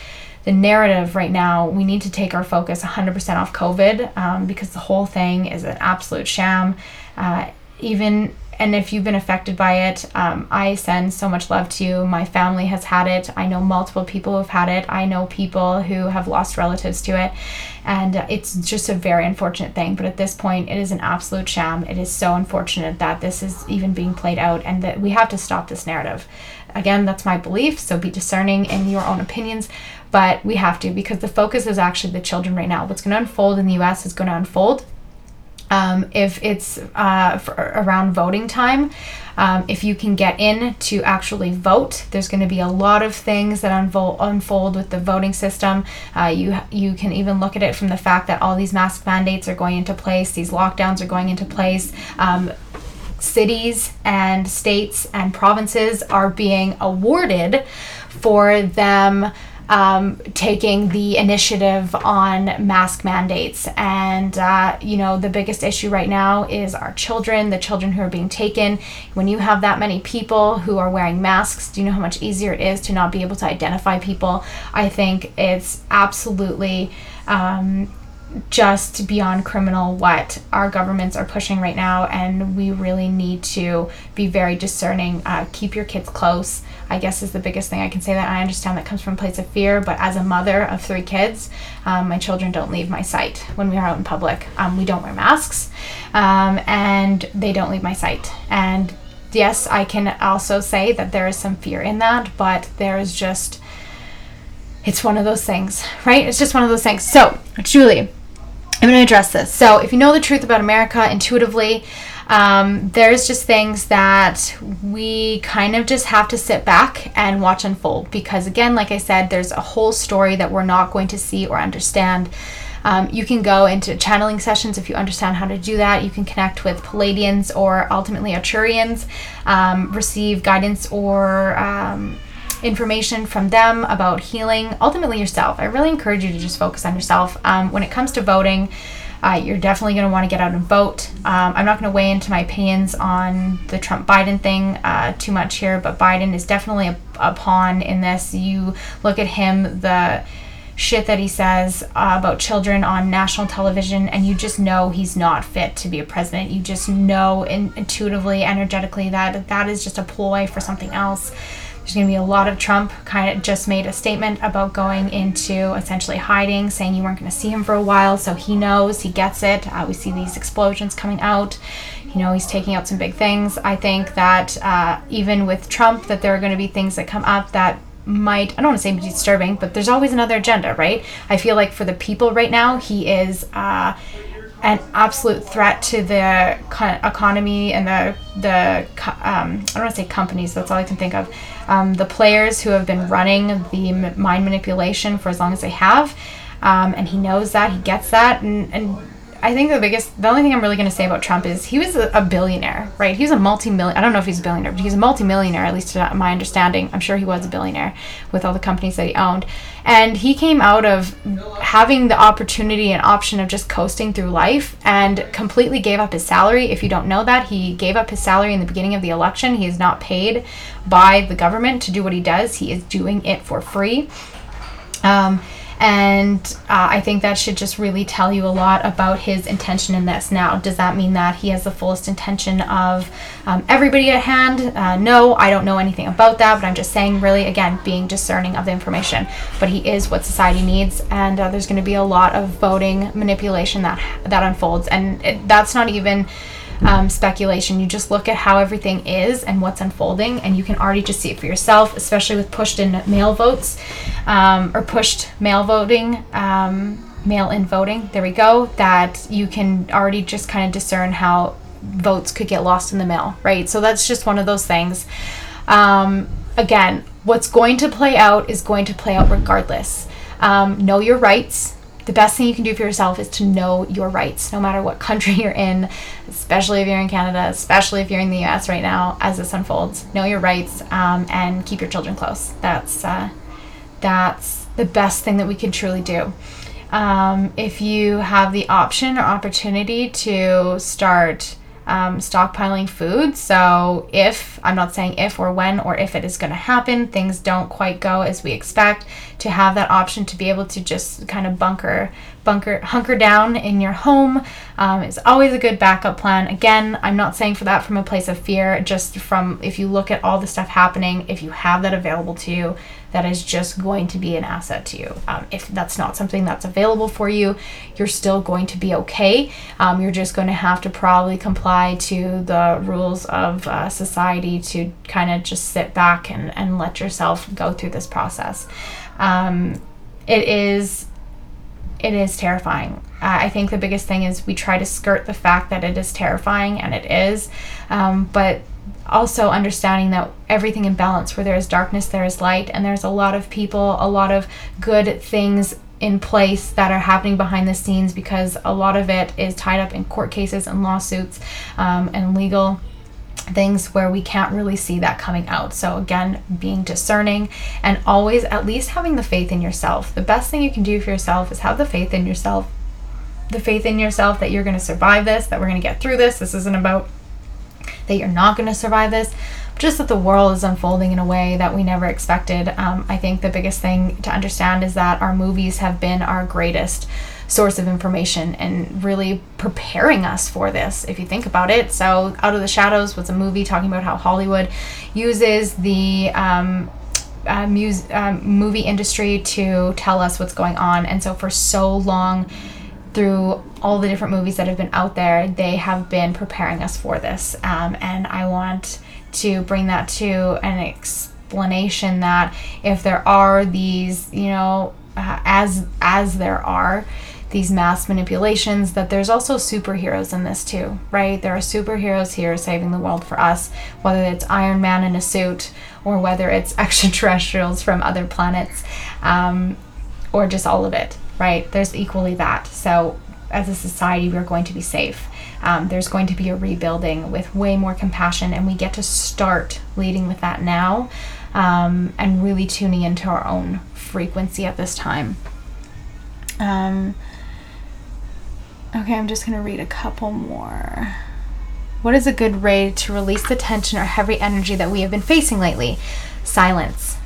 the narrative right now, we need to take our focus 100% off COVID um, because the whole thing is an absolute sham. Uh, even and if you've been affected by it, um, I send so much love to you. My family has had it. I know multiple people who've had it. I know people who have lost relatives to it. And it's just a very unfortunate thing. But at this point, it is an absolute sham. It is so unfortunate that this is even being played out and that we have to stop this narrative. Again, that's my belief. So be discerning in your own opinions. But we have to because the focus is actually the children right now. What's going to unfold in the US is going to unfold um, if it's uh, around voting time. Um, if you can get in to actually vote, there's going to be a lot of things that unfold, unfold with the voting system. Uh, you you can even look at it from the fact that all these mask mandates are going into place, these lockdowns are going into place. Um, cities and states and provinces are being awarded for them um, taking the initiative on mask mandates. And, uh, you know, the biggest issue right now is our children, the children who are being taken. When you have that many people who are wearing masks, do you know how much easier it is to not be able to identify people? I think it's absolutely. Um, just beyond criminal what our governments are pushing right now, and we really need to be very discerning. Uh, keep your kids close, I guess, is the biggest thing I can say. That I understand that comes from a place of fear, but as a mother of three kids, um, my children don't leave my sight when we are out in public. Um, we don't wear masks, um, and they don't leave my sight. And yes, I can also say that there is some fear in that, but there is just it's one of those things, right? It's just one of those things. So, Julie, I'm going to address this. So, if you know the truth about America intuitively, um, there's just things that we kind of just have to sit back and watch unfold because, again, like I said, there's a whole story that we're not going to see or understand. Um, you can go into channeling sessions if you understand how to do that. You can connect with Pleiadians or ultimately Arcturians, um, receive guidance or um, information from them about healing, ultimately yourself. I really encourage you to just focus on yourself. Um, when it comes to voting, uh, you're definitely going to want to get out and vote. Um, I'm not going to weigh into my opinions on the Trump Biden thing uh, too much here, but Biden is definitely a, a, pawn in this. You look at him, the shit that he says uh, about children on national television, and you just know he's not fit to be a president. You just know in, intuitively, energetically, that that is just a ploy for something else. There's going to be a lot of Trump kind of just made a statement about going into essentially hiding, saying you weren't going to see him for a while. So he knows, he gets it. Uh, we see these explosions coming out. You know, he's taking out some big things. I think that uh, even with Trump, that there are going to be things that come up that might I don't want to say disturbing, but there's always another agenda, right? I feel like for the people right now, he is uh, an absolute threat to the economy and the the um, I don't want to say companies. That's all I can think of. Um, the players who have been running the mind manipulation for as long as they have, um, and he knows that he gets that, and and I think the biggest, the only thing I'm really going to say about Trump is he was a, billionaire, right? He was a multi-million. I don't know if he's a billionaire, but he's a multi-millionaire, at least to my understanding. I'm sure he was a billionaire with all the companies that he owned, and he came out of having the opportunity and option of just coasting through life, and completely gave up his salary. If you don't know that, he gave up his salary in the beginning of the election. He is not paid by the government to do what he does. He is doing it for free. Um, and uh, I think that should just really tell you a lot about his intention in this. Now, does that mean that he has the fullest intention of um, everybody at hand? Uh, no, I don't know anything about that, but I'm just saying, really, again, being discerning of the information. But he is what society needs, and uh, there's going to be a lot of voting manipulation that that unfolds, and it, that's not even um, speculation. You just look at how everything is and what's unfolding, and you can already just see it for yourself, especially with pushed in mail votes um, or pushed mail voting. Um, mail in voting, there we go, that you can already just kind of discern how votes could get lost in the mail, right? So that's just one of those things. Um, again, what's going to play out is going to play out regardless. Um, know your rights, the best thing you can do for yourself is to know your rights, no matter what country you're in, especially if you're in Canada, especially if you're in the US right now as this unfolds. Know your rights um, and keep your children close. That's, uh, that's the best thing that we can truly do. Um, if you have the option or opportunity to start um, stockpiling food. So, if I'm not saying if or when or if it is going to happen, things don't quite go as we expect, to have that option to be able to just kind of bunker, bunker, hunker down in your home um, is always a good backup plan. Again, I'm not saying for that from a place of fear, just from if you look at all the stuff happening, if you have that available to you, that is just going to be an asset to you. Um, if that's not something that's available for you, you're still going to be okay. Um, you're just going to have to probably comply to the rules of uh, society to kind of just sit back and, and let yourself go through this process. Um, it is it is terrifying. Uh, I think the biggest thing is we try to skirt the fact that it is terrifying, and it is. Um, but also understanding that everything in balance where there is darkness there is light and there's a lot of people a lot of good things in place that are happening behind the scenes because a lot of it is tied up in court cases and lawsuits um, and legal things where we can't really see that coming out. So, again, being discerning and always at least having the faith in yourself. The best thing you can do for yourself is have the faith in yourself. The faith in yourself that you're going to survive this, that we're going to get through this. This isn't about that you're not going to survive this, just that the world is unfolding in a way that we never expected. Um, I think the biggest thing to understand is that our movies have been our greatest source of information and really preparing us for this if you think about it. So out of the shadows was a movie talking about how hollywood uses the um, uh, mus- um, movie industry to tell us what's going on. And so for so long through all the different movies that have been out there they have been preparing us for this. Um, and i want to bring that to an explanation that if there are these you know uh, as as there are these mass manipulations that there's also superheroes in this too, right? There are superheroes here saving the world for us, whether it's Iron Man in a suit or whether it's extraterrestrials from other planets um, or just all of it, right? There's equally that. So, as a society, we're going to be safe. Um, there's going to be a rebuilding with way more compassion, and we get to start leading with that now um, and really tuning into our own frequency at this time. Um, Okay, I'm just going to read a couple more. What is a good way to release the tension or heavy energy that we have been facing lately? Silence.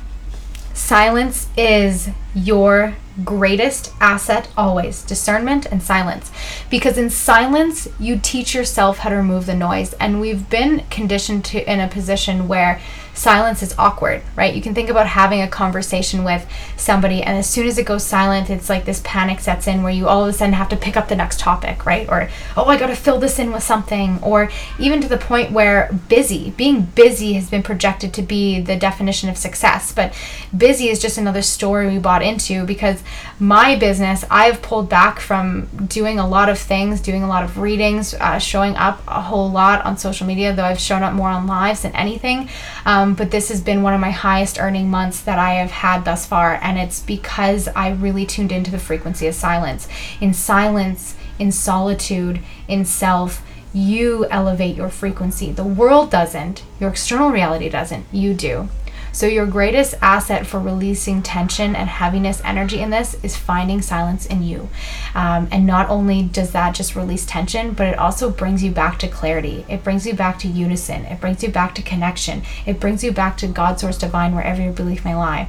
Silence is your greatest asset always discernment and silence. Because in silence, you teach yourself how to remove the noise. And we've been conditioned to in a position where silence is awkward, right? You can think about having a conversation with somebody, and as soon as it goes silent, it's like this panic sets in where you all of a sudden have to pick up the next topic, right? Or, oh, I got to fill this in with something. Or even to the point where busy, being busy has been projected to be the definition of success. But busy is just another story we bought into because my business, I've pulled back from doing a lot of things, doing a lot of readings, uh, showing up a whole lot on social media, though I've shown up more on lives than anything. Um, Um, but this has been one of my highest earning months that I have had thus far, and it's because I really tuned into the frequency of silence. In silence, in solitude, in self, you elevate your frequency. The world doesn't, your external reality doesn't, you do. So, your greatest asset for releasing tension and heaviness energy in this is finding silence in you. Um, and not only does that just release tension, but it also brings you back to clarity. It brings you back to unison. It brings you back to connection. It brings you back to God, source divine, wherever your belief may lie.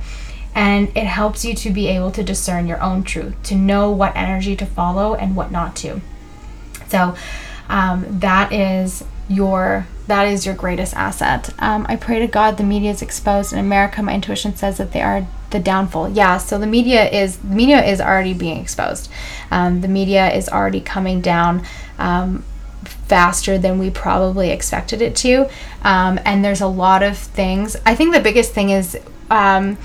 And it helps you to be able to discern your own truth, to know what energy to follow and what not to. So, um, that is your that is your greatest asset. Um, I pray to God the media is exposed. In America, my intuition says that they are the downfall. Yeah, so the media is the media is already being exposed. Um, the media is already coming down. Um, faster than we probably expected it to. Um, and there's a lot of things. I think the biggest thing is um,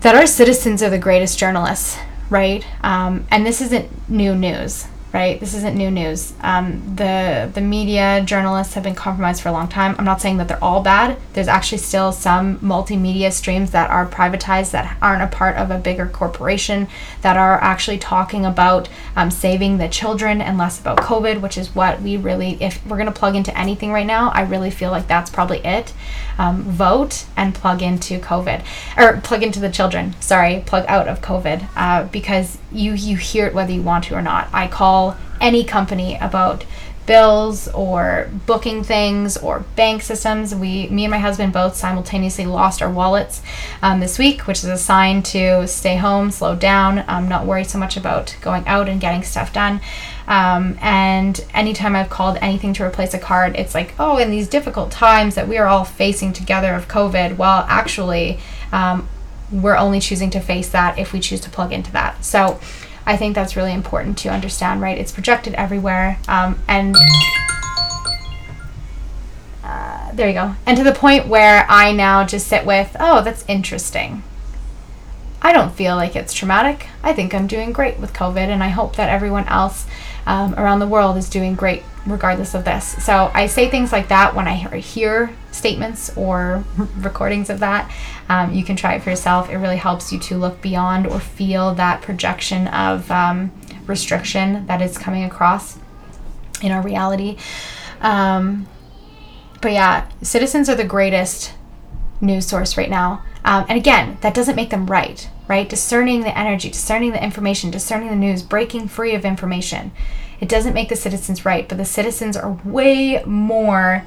that our citizens are the greatest journalists, right? Um, and this isn't new news right? This isn't new news. Um, the the media journalists have been compromised for a long time. I'm not saying that they're all bad. There's actually still some multimedia streams that are privatized that aren't a part of a bigger corporation that are actually talking about um, saving the children and less about COVID, which is what we really, if we're gonna plug into anything right now, I really feel like that's probably it. Um, vote and plug into COVID or plug into the children. Sorry, plug out of COVID uh, because you you hear it whether you want to or not. I call any company about bills or booking things or bank systems. We, me and my husband both simultaneously lost our wallets um, this week, which is a sign to stay home, slow down, um, not worry so much about going out and getting stuff done. Um, and anytime I've called anything to replace a card, it's like, oh, in these difficult times that we are all facing together of COVID. Well, actually, um, we're only choosing to face that if we choose to plug into that. So I think that's really important to understand, right? It's projected everywhere. Um, and uh, there you go. And to the point where I now just sit with, oh, that's interesting. I don't feel like it's traumatic. I think I'm doing great with COVID, and I hope that everyone else um, around the world is doing great regardless of this. So I say things like that when I hear statements or recordings of that. Um, you can try it for yourself. It really helps you to look beyond or feel that projection of um, restriction that is coming across in our reality. Um, but yeah, citizens are the greatest news source right now. Um, and again, that doesn't make them right, right? Discerning the energy, discerning the information, discerning the news, breaking free of information. It doesn't make the citizens right, but the citizens are way more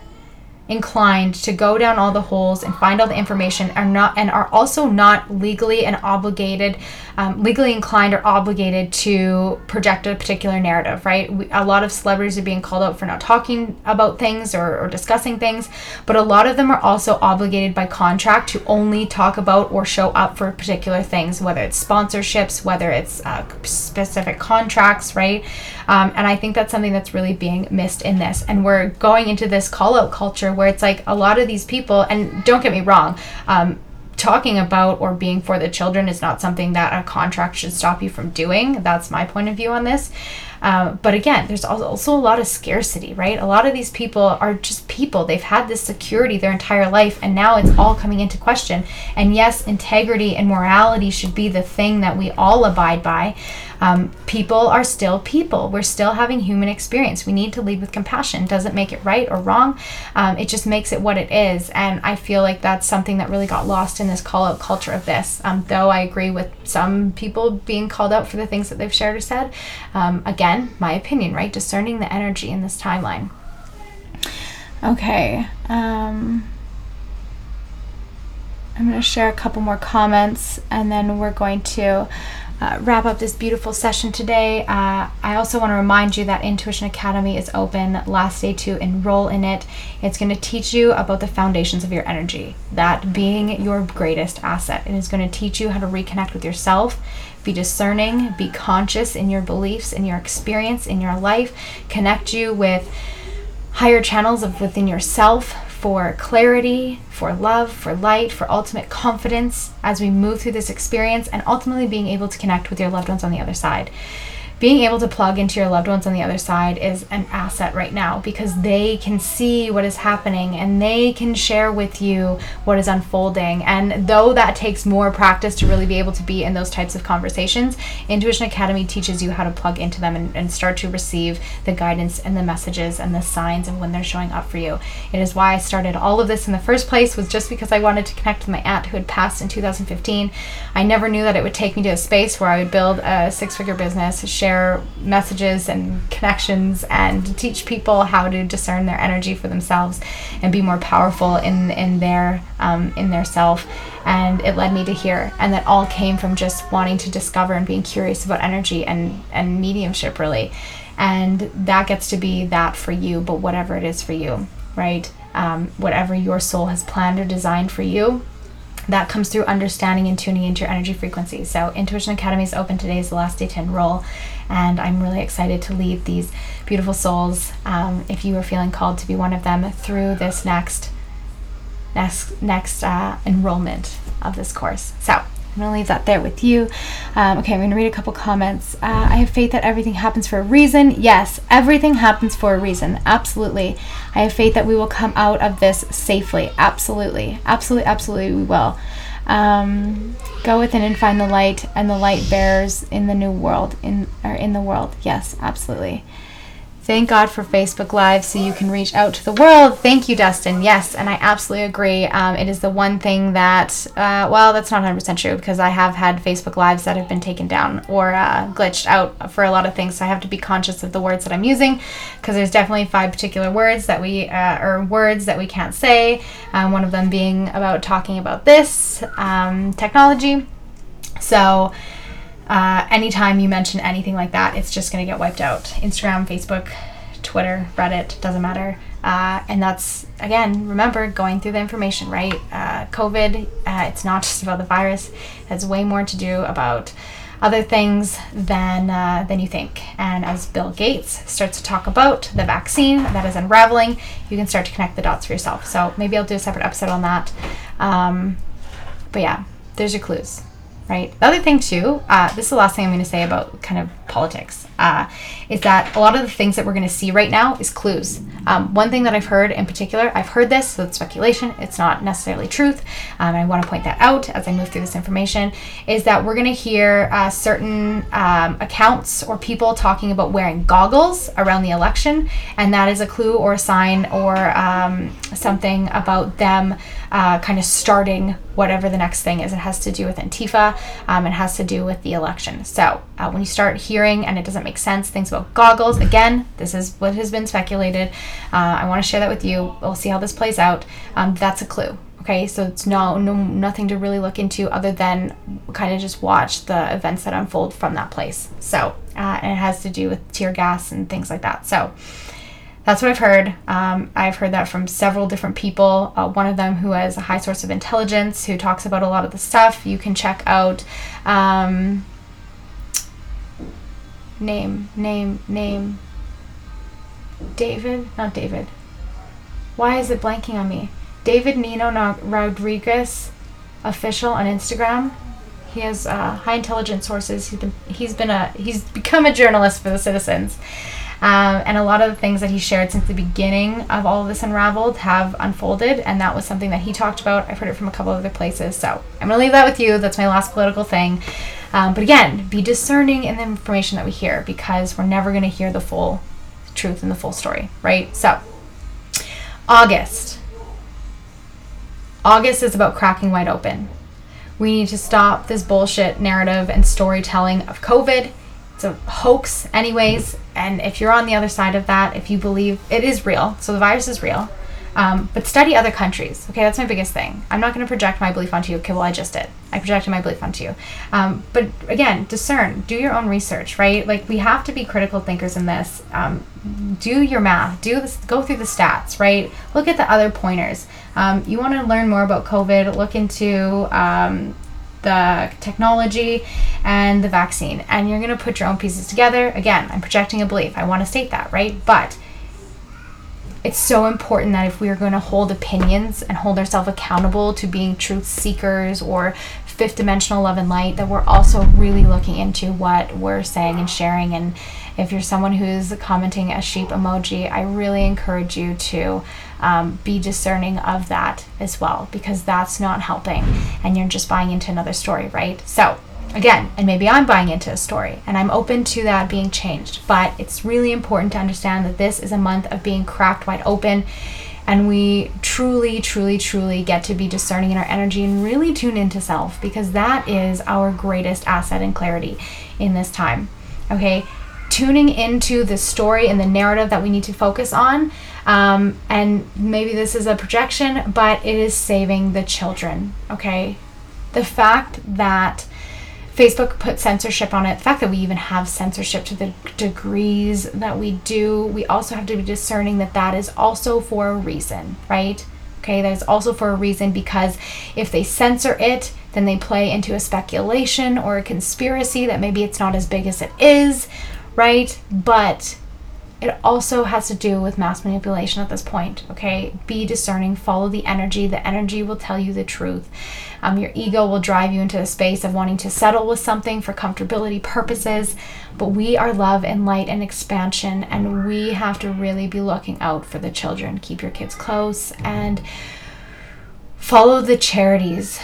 inclined to go down all the holes and find all the information are not and are also not legally and obligated um, legally inclined or obligated to project a particular narrative right? We, a lot of celebrities are being called out for not talking about things or, or discussing things but a lot of them are also obligated by contract to only talk about or show up for particular things whether it's sponsorships whether it's uh, specific contracts right? Um, and i think that's something that's really being missed in this. And we're going into this call out culture where it's like a lot of these people, and don't get me wrong, um, talking about or being for the children is not something that a contract should stop you from doing. That's my point of view on this. Uh, but again, there's also a lot of scarcity, right? A lot of these people are just people. They've had this security their entire life, and now it's all coming into question. And yes, integrity and morality should be the thing that we all abide by. Um, people are still people. We're still having human experience. We need to lead with compassion. Doesn't make it right or wrong. Um, it just makes it what it is. And I feel like that's something that really got lost in this call out culture of this. Um, though I agree with some people being called out for the things that they've shared or said. Um, again, my opinion, right? Discerning the energy in this timeline. Okay. Um, I'm going to share a couple more comments and then we're going to uh, wrap up this beautiful session today. Uh, I also want to remind you that Intuition Academy is open last day to enroll in it. It's going to teach you about the foundations of your energy, that being your greatest asset. It is going to teach you how to reconnect with yourself, be discerning, be conscious in your beliefs, in your experience, in your life, connect you with higher channels of within yourself for clarity, for love, for light, for ultimate confidence as we move through this experience, and ultimately being able to connect with your loved ones on the other side being able to plug into your loved ones on the other side is an asset right now because they can see what is happening and they can share with you what is unfolding. And though that takes more practice to really be able to be in those types of conversations, Intuition Academy teaches you how to plug into them and, and start to receive the guidance and the messages and the signs of when they're showing up for you. It is why I started all of this in the first place was just because I wanted to connect with my aunt who had passed in 2015. I never knew that it would take me to a space where I would build a six-figure business, share share messages and connections and teach people how to discern their energy for themselves and be more powerful in in their um, in their self. And it led me to here and that all came from just wanting to discover and being curious about energy and and mediumship really. And that gets to be that for you but whatever it is for you right? Um, whatever your soul has planned or designed for you that comes through understanding and tuning into your energy frequency. So, Intuition Academy is open today, is the last day to enroll, and I'm really excited to lead these beautiful souls. Um, if you are feeling called to be one of them through this next next next uh, enrollment of this course. So, I'm going to leave that there with you. Um, okay, I'm going to read a couple comments. Uh, I have faith that everything happens for a reason. Yes, everything happens for a reason. Absolutely. I have faith that we will come out of this safely. Absolutely. Absolutely, absolutely, we will. Um, go within and find the light, and the light bears in the new world, in or in the world. Yes, absolutely. Thank God for Facebook Live so you can reach out to the world. Thank you, Dustin. Yes, and I absolutely agree. Um, it is the one thing that, uh, well, that's not 100% true because I have had Facebook Lives that have been taken down or uh, glitched out for a lot of things. So I have to be conscious of the words that I'm using because there's definitely five particular words that we, uh, or words that we can't say. Um, one of them being about talking about this um, technology. So, uh, anytime you mention anything like that, it's just going to get wiped out. Instagram, Facebook, Twitter, Reddit, doesn't matter. Uh, and that's, again, remember going through the information, right? Uh, COVID, uh, it's not just about the virus, it has way more to do about other things than uh, than you think. And as Bill Gates starts to talk about the vaccine that is unraveling, you can start to connect the dots for yourself. So maybe I'll do a separate episode on that. Um, but yeah, there's your clues right? The other thing too, uh, this is the last thing I'm going to say about kind of politics uh, is that a lot of the things that we're going to see right now is clues. Um, one thing that I've heard in particular, I've heard this, so it's speculation, it's not necessarily truth, um, I want to point that out as I move through this information, is that we're going to hear uh, certain um, accounts or people talking about wearing goggles around the election, and that is a clue or a sign or um, something about them uh, kind of starting whatever the next thing is. It has to do with Antifa, um, it has to do with the election. So uh, when you start hearing and it doesn't make sense, things about goggles, again, this is what has been speculated. Uh, I want to share that with you. We'll see how this plays out. Um, that's a clue. Okay, so it's no, no nothing to really look into other than kind of just watch the events that unfold from that place. So, uh, and it has to do with tear gas and things like that. So, that's what I've heard. Um, I've heard that from several different people. Uh, one of them who has a high source of intelligence, who talks about a lot of the stuff. You can check out. Um, name, name, name. David? Not David. Why is it blanking on me? David Nino Rodriguez, official on Instagram. He has uh, high intelligence sources. He's been he's been a he's become a journalist for the citizens. Um, and a lot of the things that he shared since the beginning of all of this unraveled have unfolded, and that was something that he talked about. I've heard it from a couple other places, so I'm gonna leave that with you. That's my last political thing. Um, but again, be discerning in the information that we hear because we're never gonna hear the full truth and the full story, right? So, August. August is about cracking wide open. We need to stop this bullshit narrative and storytelling of COVID it's a hoax anyways and if you're on the other side of that if you believe it is real so the virus is real um, but study other countries. Okay that's my biggest thing. I'm not going to project my belief onto you. Okay well i just did. I projected my belief onto you. Um, but again discern. Do your own research right? Like we have to be critical thinkers in this. Um, do your math. Do this go through the stats right? Look at the other pointers. Um, you want to learn more about covid look into um, the technology and the vaccine. And you're going to put your own pieces together. Again i'm projecting a belief. I want to state that right? But it's so important that if we are going to hold opinions and hold ourselves accountable to being truth seekers or fifth dimensional love and light that we're also really looking into what we're saying and sharing and if you're someone who's commenting a sheep emoji i really encourage you to um, be discerning of that as well because that's not helping and you're just buying into another story, right? So, again, and maybe I'm buying into a story and I'm open to that being changed, but it's really important to understand that this is a month of being cracked wide open and we truly, truly, truly get to be discerning in our energy and really tune into self because that is our greatest asset and clarity in this time. Okay, tuning into the story and the narrative that we need to focus on um, and maybe this is a projection, but it is saving the children, okay? The fact that Facebook put censorship on it, the fact that we even have censorship to the degrees that we do, we also have to be discerning that that is also for a reason, right? Okay, that is also for a reason because if they censor it, then they play into a speculation or a conspiracy that maybe it's not as big as it is, right? But it also has to do with mass manipulation at this point okay? Be discerning follow the energy. The energy will tell you the truth. Um, your ego will drive you into a space of wanting to settle with something for comfortability purposes. But we are love and light and expansion and we have to really be looking out for the children. Keep your kids close and follow the charities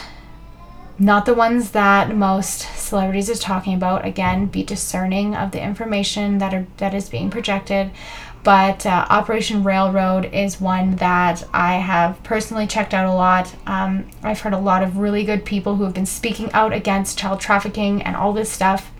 not the ones that most celebrities is talking about. Again be discerning of the information that are that is being projected. But uh, operation railroad is one that i have personally checked out a lot. Um, i've heard a lot of really good people who have been speaking out against child trafficking and all this stuff.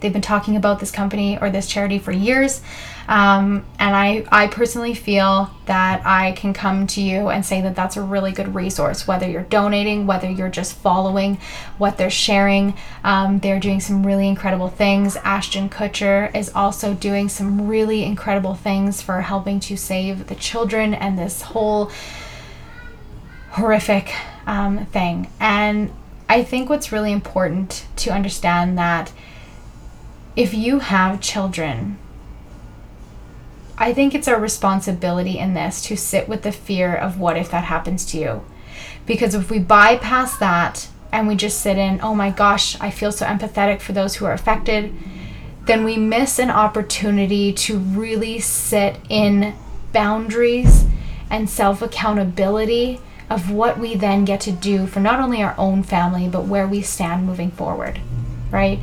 They've been talking about this company or this charity for years um, and I, I personally feel that I can come to you and say that that's a really good resource, whether you're donating, whether you're just following what they're sharing. Um, they're doing some really incredible things. Ashton Kutcher is also doing some really incredible things for helping to save the children and this whole horrific um, thing. And I think what's really important to understand that if you have children, I think it's our responsibility in this to sit with the fear of what if that happens to you. Because if we bypass that and we just sit in, oh my gosh, I feel so empathetic for those who are affected, then we miss an opportunity to really sit in boundaries and self accountability of what we then get to do for not only our own family, but where we stand moving forward, right?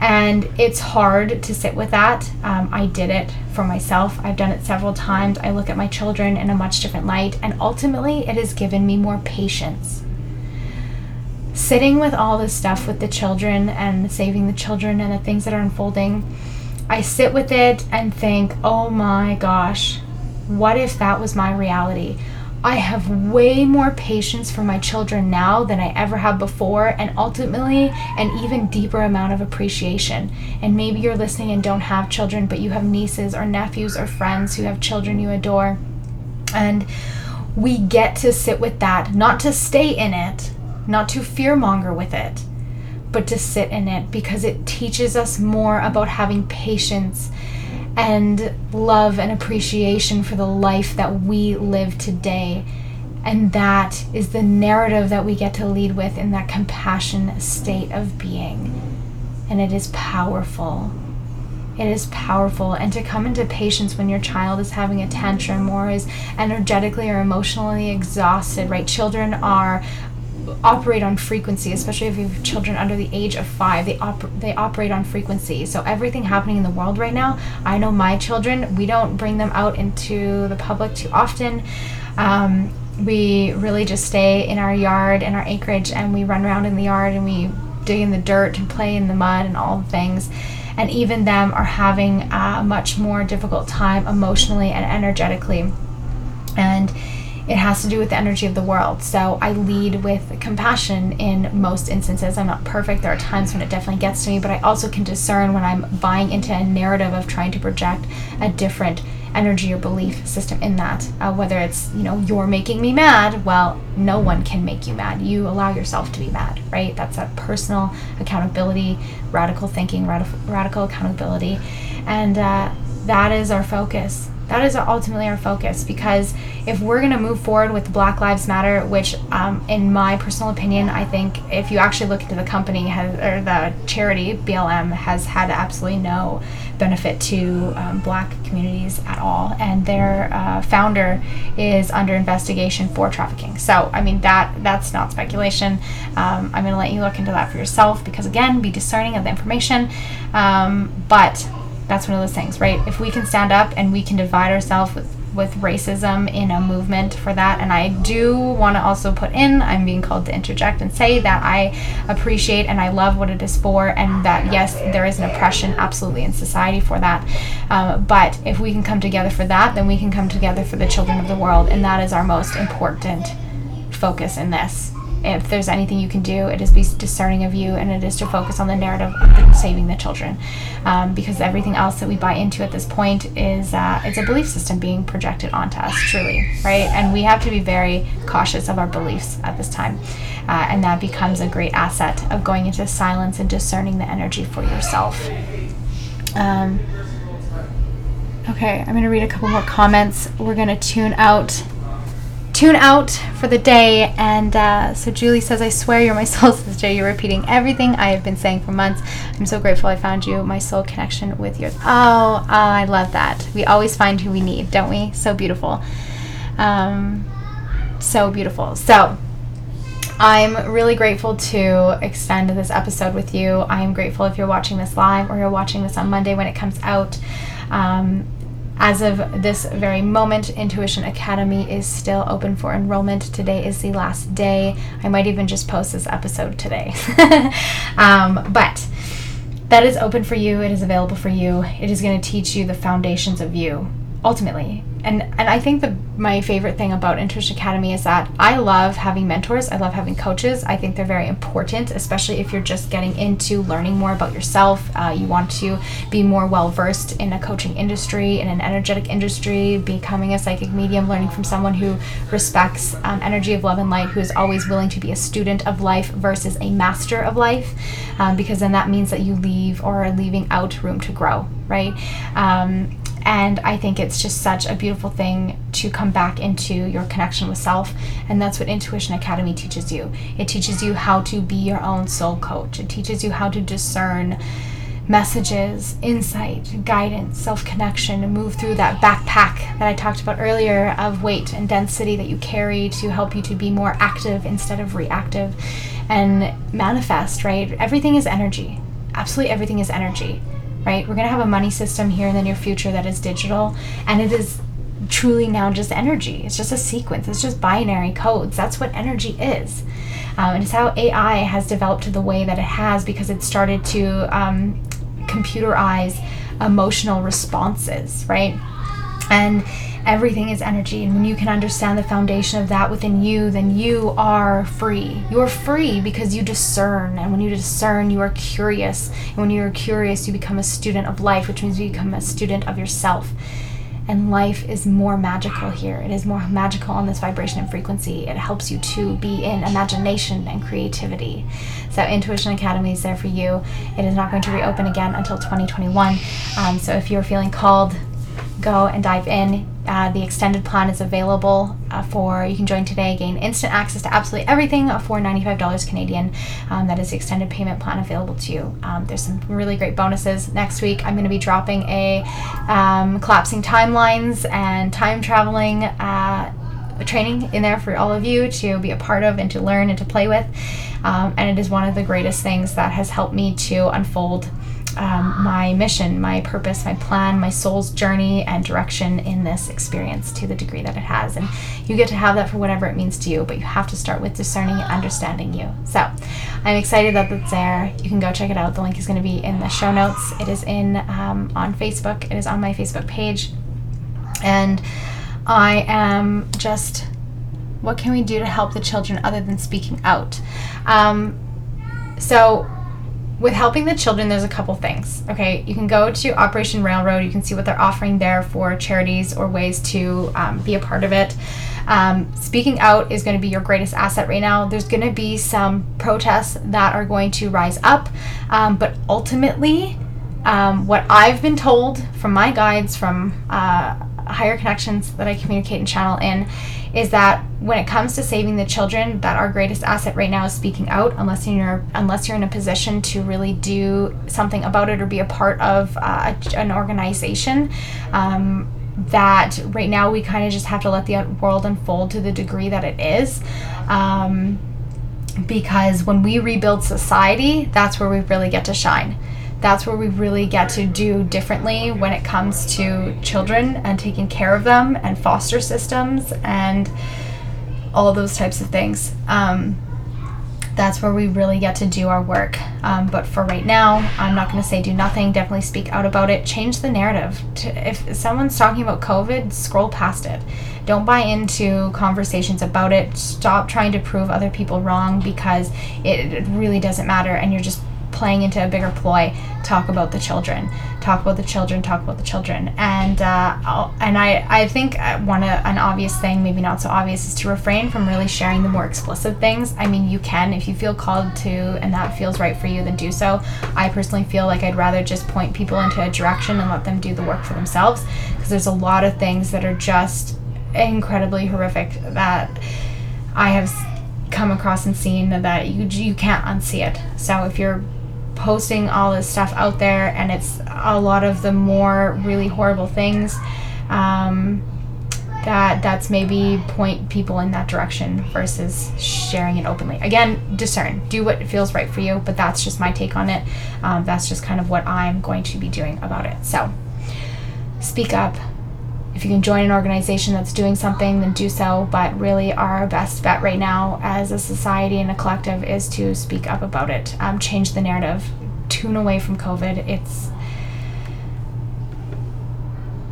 And it's hard to sit with that. Um, I did it for myself. I've done it several times. I look at my children in a much different light, and ultimately, it has given me more patience. Sitting with all this stuff with the children and saving the children and the things that are unfolding, I sit with it and think, oh my gosh, what if that was my reality? I have way more patience for my children now than I ever have before, and ultimately, an even deeper amount of appreciation. And maybe you're listening and don't have children, but you have nieces or nephews or friends who have children you adore. And we get to sit with that, not to stay in it, not to fearmonger with it, but to sit in it because it teaches us more about having patience and love and appreciation for the life that we live today. And that is the narrative that we get to lead with in that compassion state of being. And it is powerful. It is powerful. And to come into patience when your child is having a tantrum or is energetically or emotionally exhausted, right? Children are operate on frequency, especially if you have children under the age of five. They op- they operate on frequency. So everything happening in the world right now, I know my children. We don't bring them out into the public too often. Um, we really just stay in our yard in our acreage, and we run around in the yard and we dig in the dirt and play in the mud and all the things. And even them are having a much more difficult time emotionally and energetically. And it has to do with the energy of the world. So I lead with compassion in most instances. I'm not perfect. There are times when it definitely gets to me, but I also can discern when I'm buying into a narrative of trying to project a different energy or belief system in that. Uh, whether it's, you know, you're making me mad, well, no one can make you mad. You allow yourself to be mad, right? That's a personal accountability, radical thinking, radical, radical accountability. And uh, that is our focus that is ultimately our focus because if we're going to move forward with Black Lives Matter, which, um, in my personal opinion, I think if you actually look into the company has, or the charity BLM has had absolutely no benefit to um, Black communities at all, and their uh, founder is under investigation for trafficking. So, I mean that that's not speculation. Um, I'm going to let you look into that for yourself because again, be discerning of the information, um, but that's one of those things, right? If we can stand up and we can divide ourselves with with racism in a movement for that and I do want to also put in I'm being called to interject and say that I appreciate and I love what it is for and that yes there is an oppression absolutely in society for that um, but if we can come together for that then we can come together for the children of the world and that is our most important focus in this if there's anything you can do, it is be discerning of you, and it is to focus on the narrative of saving the children, um, because everything else that we buy into at this point is uh, it's a belief system being projected onto us, truly, right? And we have to be very cautious of our beliefs at this time, uh, and that becomes a great asset of going into silence and discerning the energy for yourself. Um, okay, I'm going to read a couple more comments. We're going to tune out tune out for the day. And uh, so Julie says, I swear you're my soul sister. You're repeating everything I have been saying for months. I'm so grateful I found you, my soul connection with yours. Oh, oh I love that. We always find who we need, don't we? So beautiful. Um, so beautiful. So, I'm really grateful to extend this episode with you. I'm grateful if you're watching this live or you're watching this on Monday when it comes out. Um, as of this very moment, Intuition Academy is still open for enrollment. Today is the last day. I might even just post this episode today. um, but that is open for you. It is available for you. It is going to teach you the foundations of you, ultimately and and I think the my favorite thing about Intuition Academy is that I love having mentors. I love having coaches. I think they're very important, especially if you're just getting into learning more about yourself. Uh, you want to be more well versed in a coaching industry, in an energetic industry, becoming a psychic medium, learning from someone who respects um, energy of love and light, who is always willing to be a student of life versus a master of life, um, because then that means that you leave or are leaving out room to grow, right? Um, and I think it's just such a beautiful thing to come back into your connection with self. And that's what Intuition Academy teaches you. It teaches you how to be your own soul coach, it teaches you how to discern messages, insight, guidance, self connection, move through that backpack that I talked about earlier of weight and density that you carry to help you to be more active instead of reactive and manifest, right? Everything is energy. Absolutely everything is energy, right? We're going to have a money system here in the near future that is digital, and it is truly now just energy. It's just a sequence, it's just binary codes. That's what energy is. Um, and it's how AI has developed the way that it has because it started to um, computerize emotional responses, right? And everything is energy. And when you can understand the foundation of that within you, then you are free. You're free because you discern. And when you discern, you are curious. And when you're curious, you become a student of life, which means you become a student of yourself and life is more magical here. It is more magical on this vibration and frequency. It helps you to be in imagination and creativity. So, Intuition Academy is there for you. It is not going to reopen again until 2021. Um, so, if you're feeling called, go and dive in. Uh, the extended plan is available uh, for you can join today, gain instant access to absolutely everything for $95 Canadian. Um, that is the extended payment plan available to you. Um, there's some really great bonuses. Next week, I'm going to be dropping a um, collapsing timelines and time traveling. Uh, training in there for all of you to be a part of and to learn and to play with. Um, and it is one of the greatest things that has helped me to unfold um, my mission, my purpose, my plan, my soul's journey and direction in this experience to the degree that it has. And you get to have that for whatever it means to you, but you have to start with discerning and understanding you. So I'm excited that it's there. You can go check it out. The link is going to be in the show notes. It is in um, on Facebook. It is on my Facebook page. And I am just, what can we do to help the children other than speaking out? Um, so with helping the children, there's a couple things. Okay, you can go to Operation Railroad. You can see what they're offering there for charities or ways to um, be a part of it. Um, speaking out is going to be your greatest asset right now. There's going to be some protests that are going to rise up, um, but ultimately, um, what I've been told from my guides, from uh, higher connections that I communicate and channel in, is that when it comes to saving the children, that our greatest asset right now is speaking out. Unless you're unless you're in a position to really do something about it or be a part of uh, an organization. Um, that right now we kind of just have to let the world unfold to the degree that it is. Um, because when we rebuild society, that's where we really get to shine that's where we really get to do differently when it comes to children and taking care of them and foster systems and all those types of things. Um, that's where we really get to do our work. Um, but for right now, I'm not going to say do nothing. Definitely speak out about it. Change the narrative. If someone's talking about COVID, scroll past it. Don't buy into conversations about it. Stop trying to prove other people wrong because it, it really doesn't matter and you're just playing into a bigger ploy talk about the children talk about the children talk about the children. And uh, and I, I think uh, one uh, an obvious thing maybe not so obvious is to refrain from really sharing the more explicit things. I mean you can if you feel called to and that feels right for you then do so. I personally feel like i'd rather just point people into a direction and let them do the work for themselves because there's a lot of things that are just incredibly horrific that i have come across and seen that you you can't unsee it. So if you're posting all this stuff out there and it's a lot of the more really horrible things um, that that's maybe point people in that direction versus sharing it openly. Again discern. Do what feels right for you but that's just my take on it. Um, that's just kind of what i'm going to be doing about it. So speak up if you can join an organization that's doing something then do so but really our best bet right now as a society and a collective is to speak up about it um, change the narrative tune away from covid it's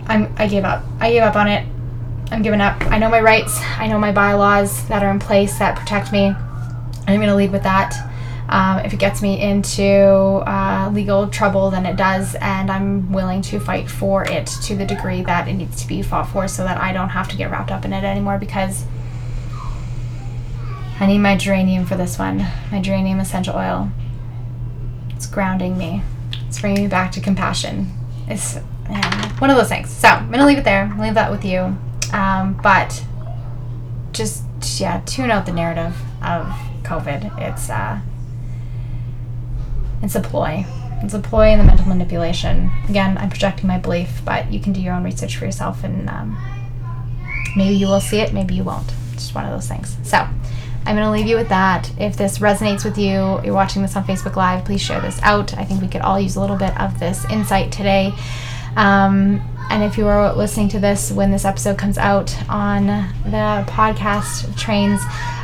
I'm, I gave up. I gave up on it. I'm giving up. I know my rights. I know my bylaws that are in place that protect me. I'm going to lead with that. Um, if it gets me into uh, legal trouble, then it does, and I'm willing to fight for it to the degree that it needs to be fought for so that I don't have to get wrapped up in it anymore because I need my geranium for this one. My geranium essential oil. It's grounding me, it's bringing me back to compassion. It's yeah, one of those things. So I'm gonna leave it there. leave that with you. Um, but just yeah, tune out the narrative of COVID. It's uh, it's a ploy. It's a ploy and the mental manipulation. Again, I'm projecting my belief, but you can do your own research for yourself and um, maybe you will see it, maybe you won't. It's just one of those things. So, I'm going to leave you with that. If this resonates with you, you're watching this on Facebook Live, please share this out. I think we could all use a little bit of this insight today. Um, and if you are listening to this when this episode comes out on the podcast trains,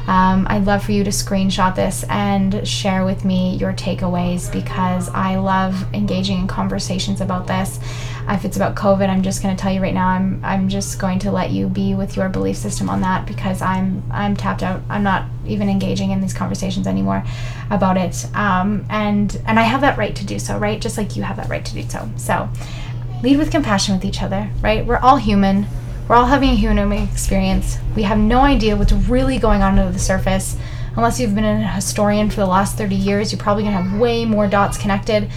um, I'd love for you to screenshot this and share with me your takeaways because I love engaging in conversations about this. If it's about COVID, I'm just going to tell you right now. I'm I'm just going to let you be with your belief system on that because I'm I'm tapped out. I'm not even engaging in these conversations anymore about it. Um, and and I have that right to do so, right? Just like you have that right to do so. So lead with compassion with each other, right? We're all human. We're all having a human experience. We have no idea what's really going on under the surface. Unless you've been a historian for the last 30 years, you're probably going to have way more dots connected.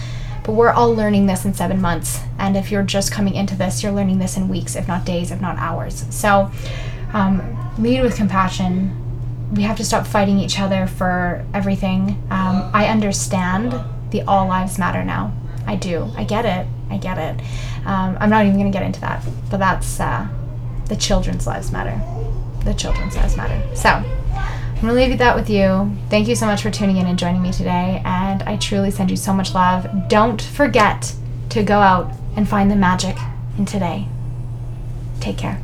But we're all learning this in seven months. And if you're just coming into this, you're learning this in weeks, if not days, if not hours. So um, lead with compassion. We have to stop fighting each other for everything. Um, I understand the all lives matter now. I do. I get it. I get it. Um, I'm not even going to get into that. But that's uh, the children's lives matter. The children's lives matter. So. I'm going to leave that with you. Thank you so much for tuning in and joining me today. And I truly send you so much love. Don't forget to go out and find the magic in today. Take care.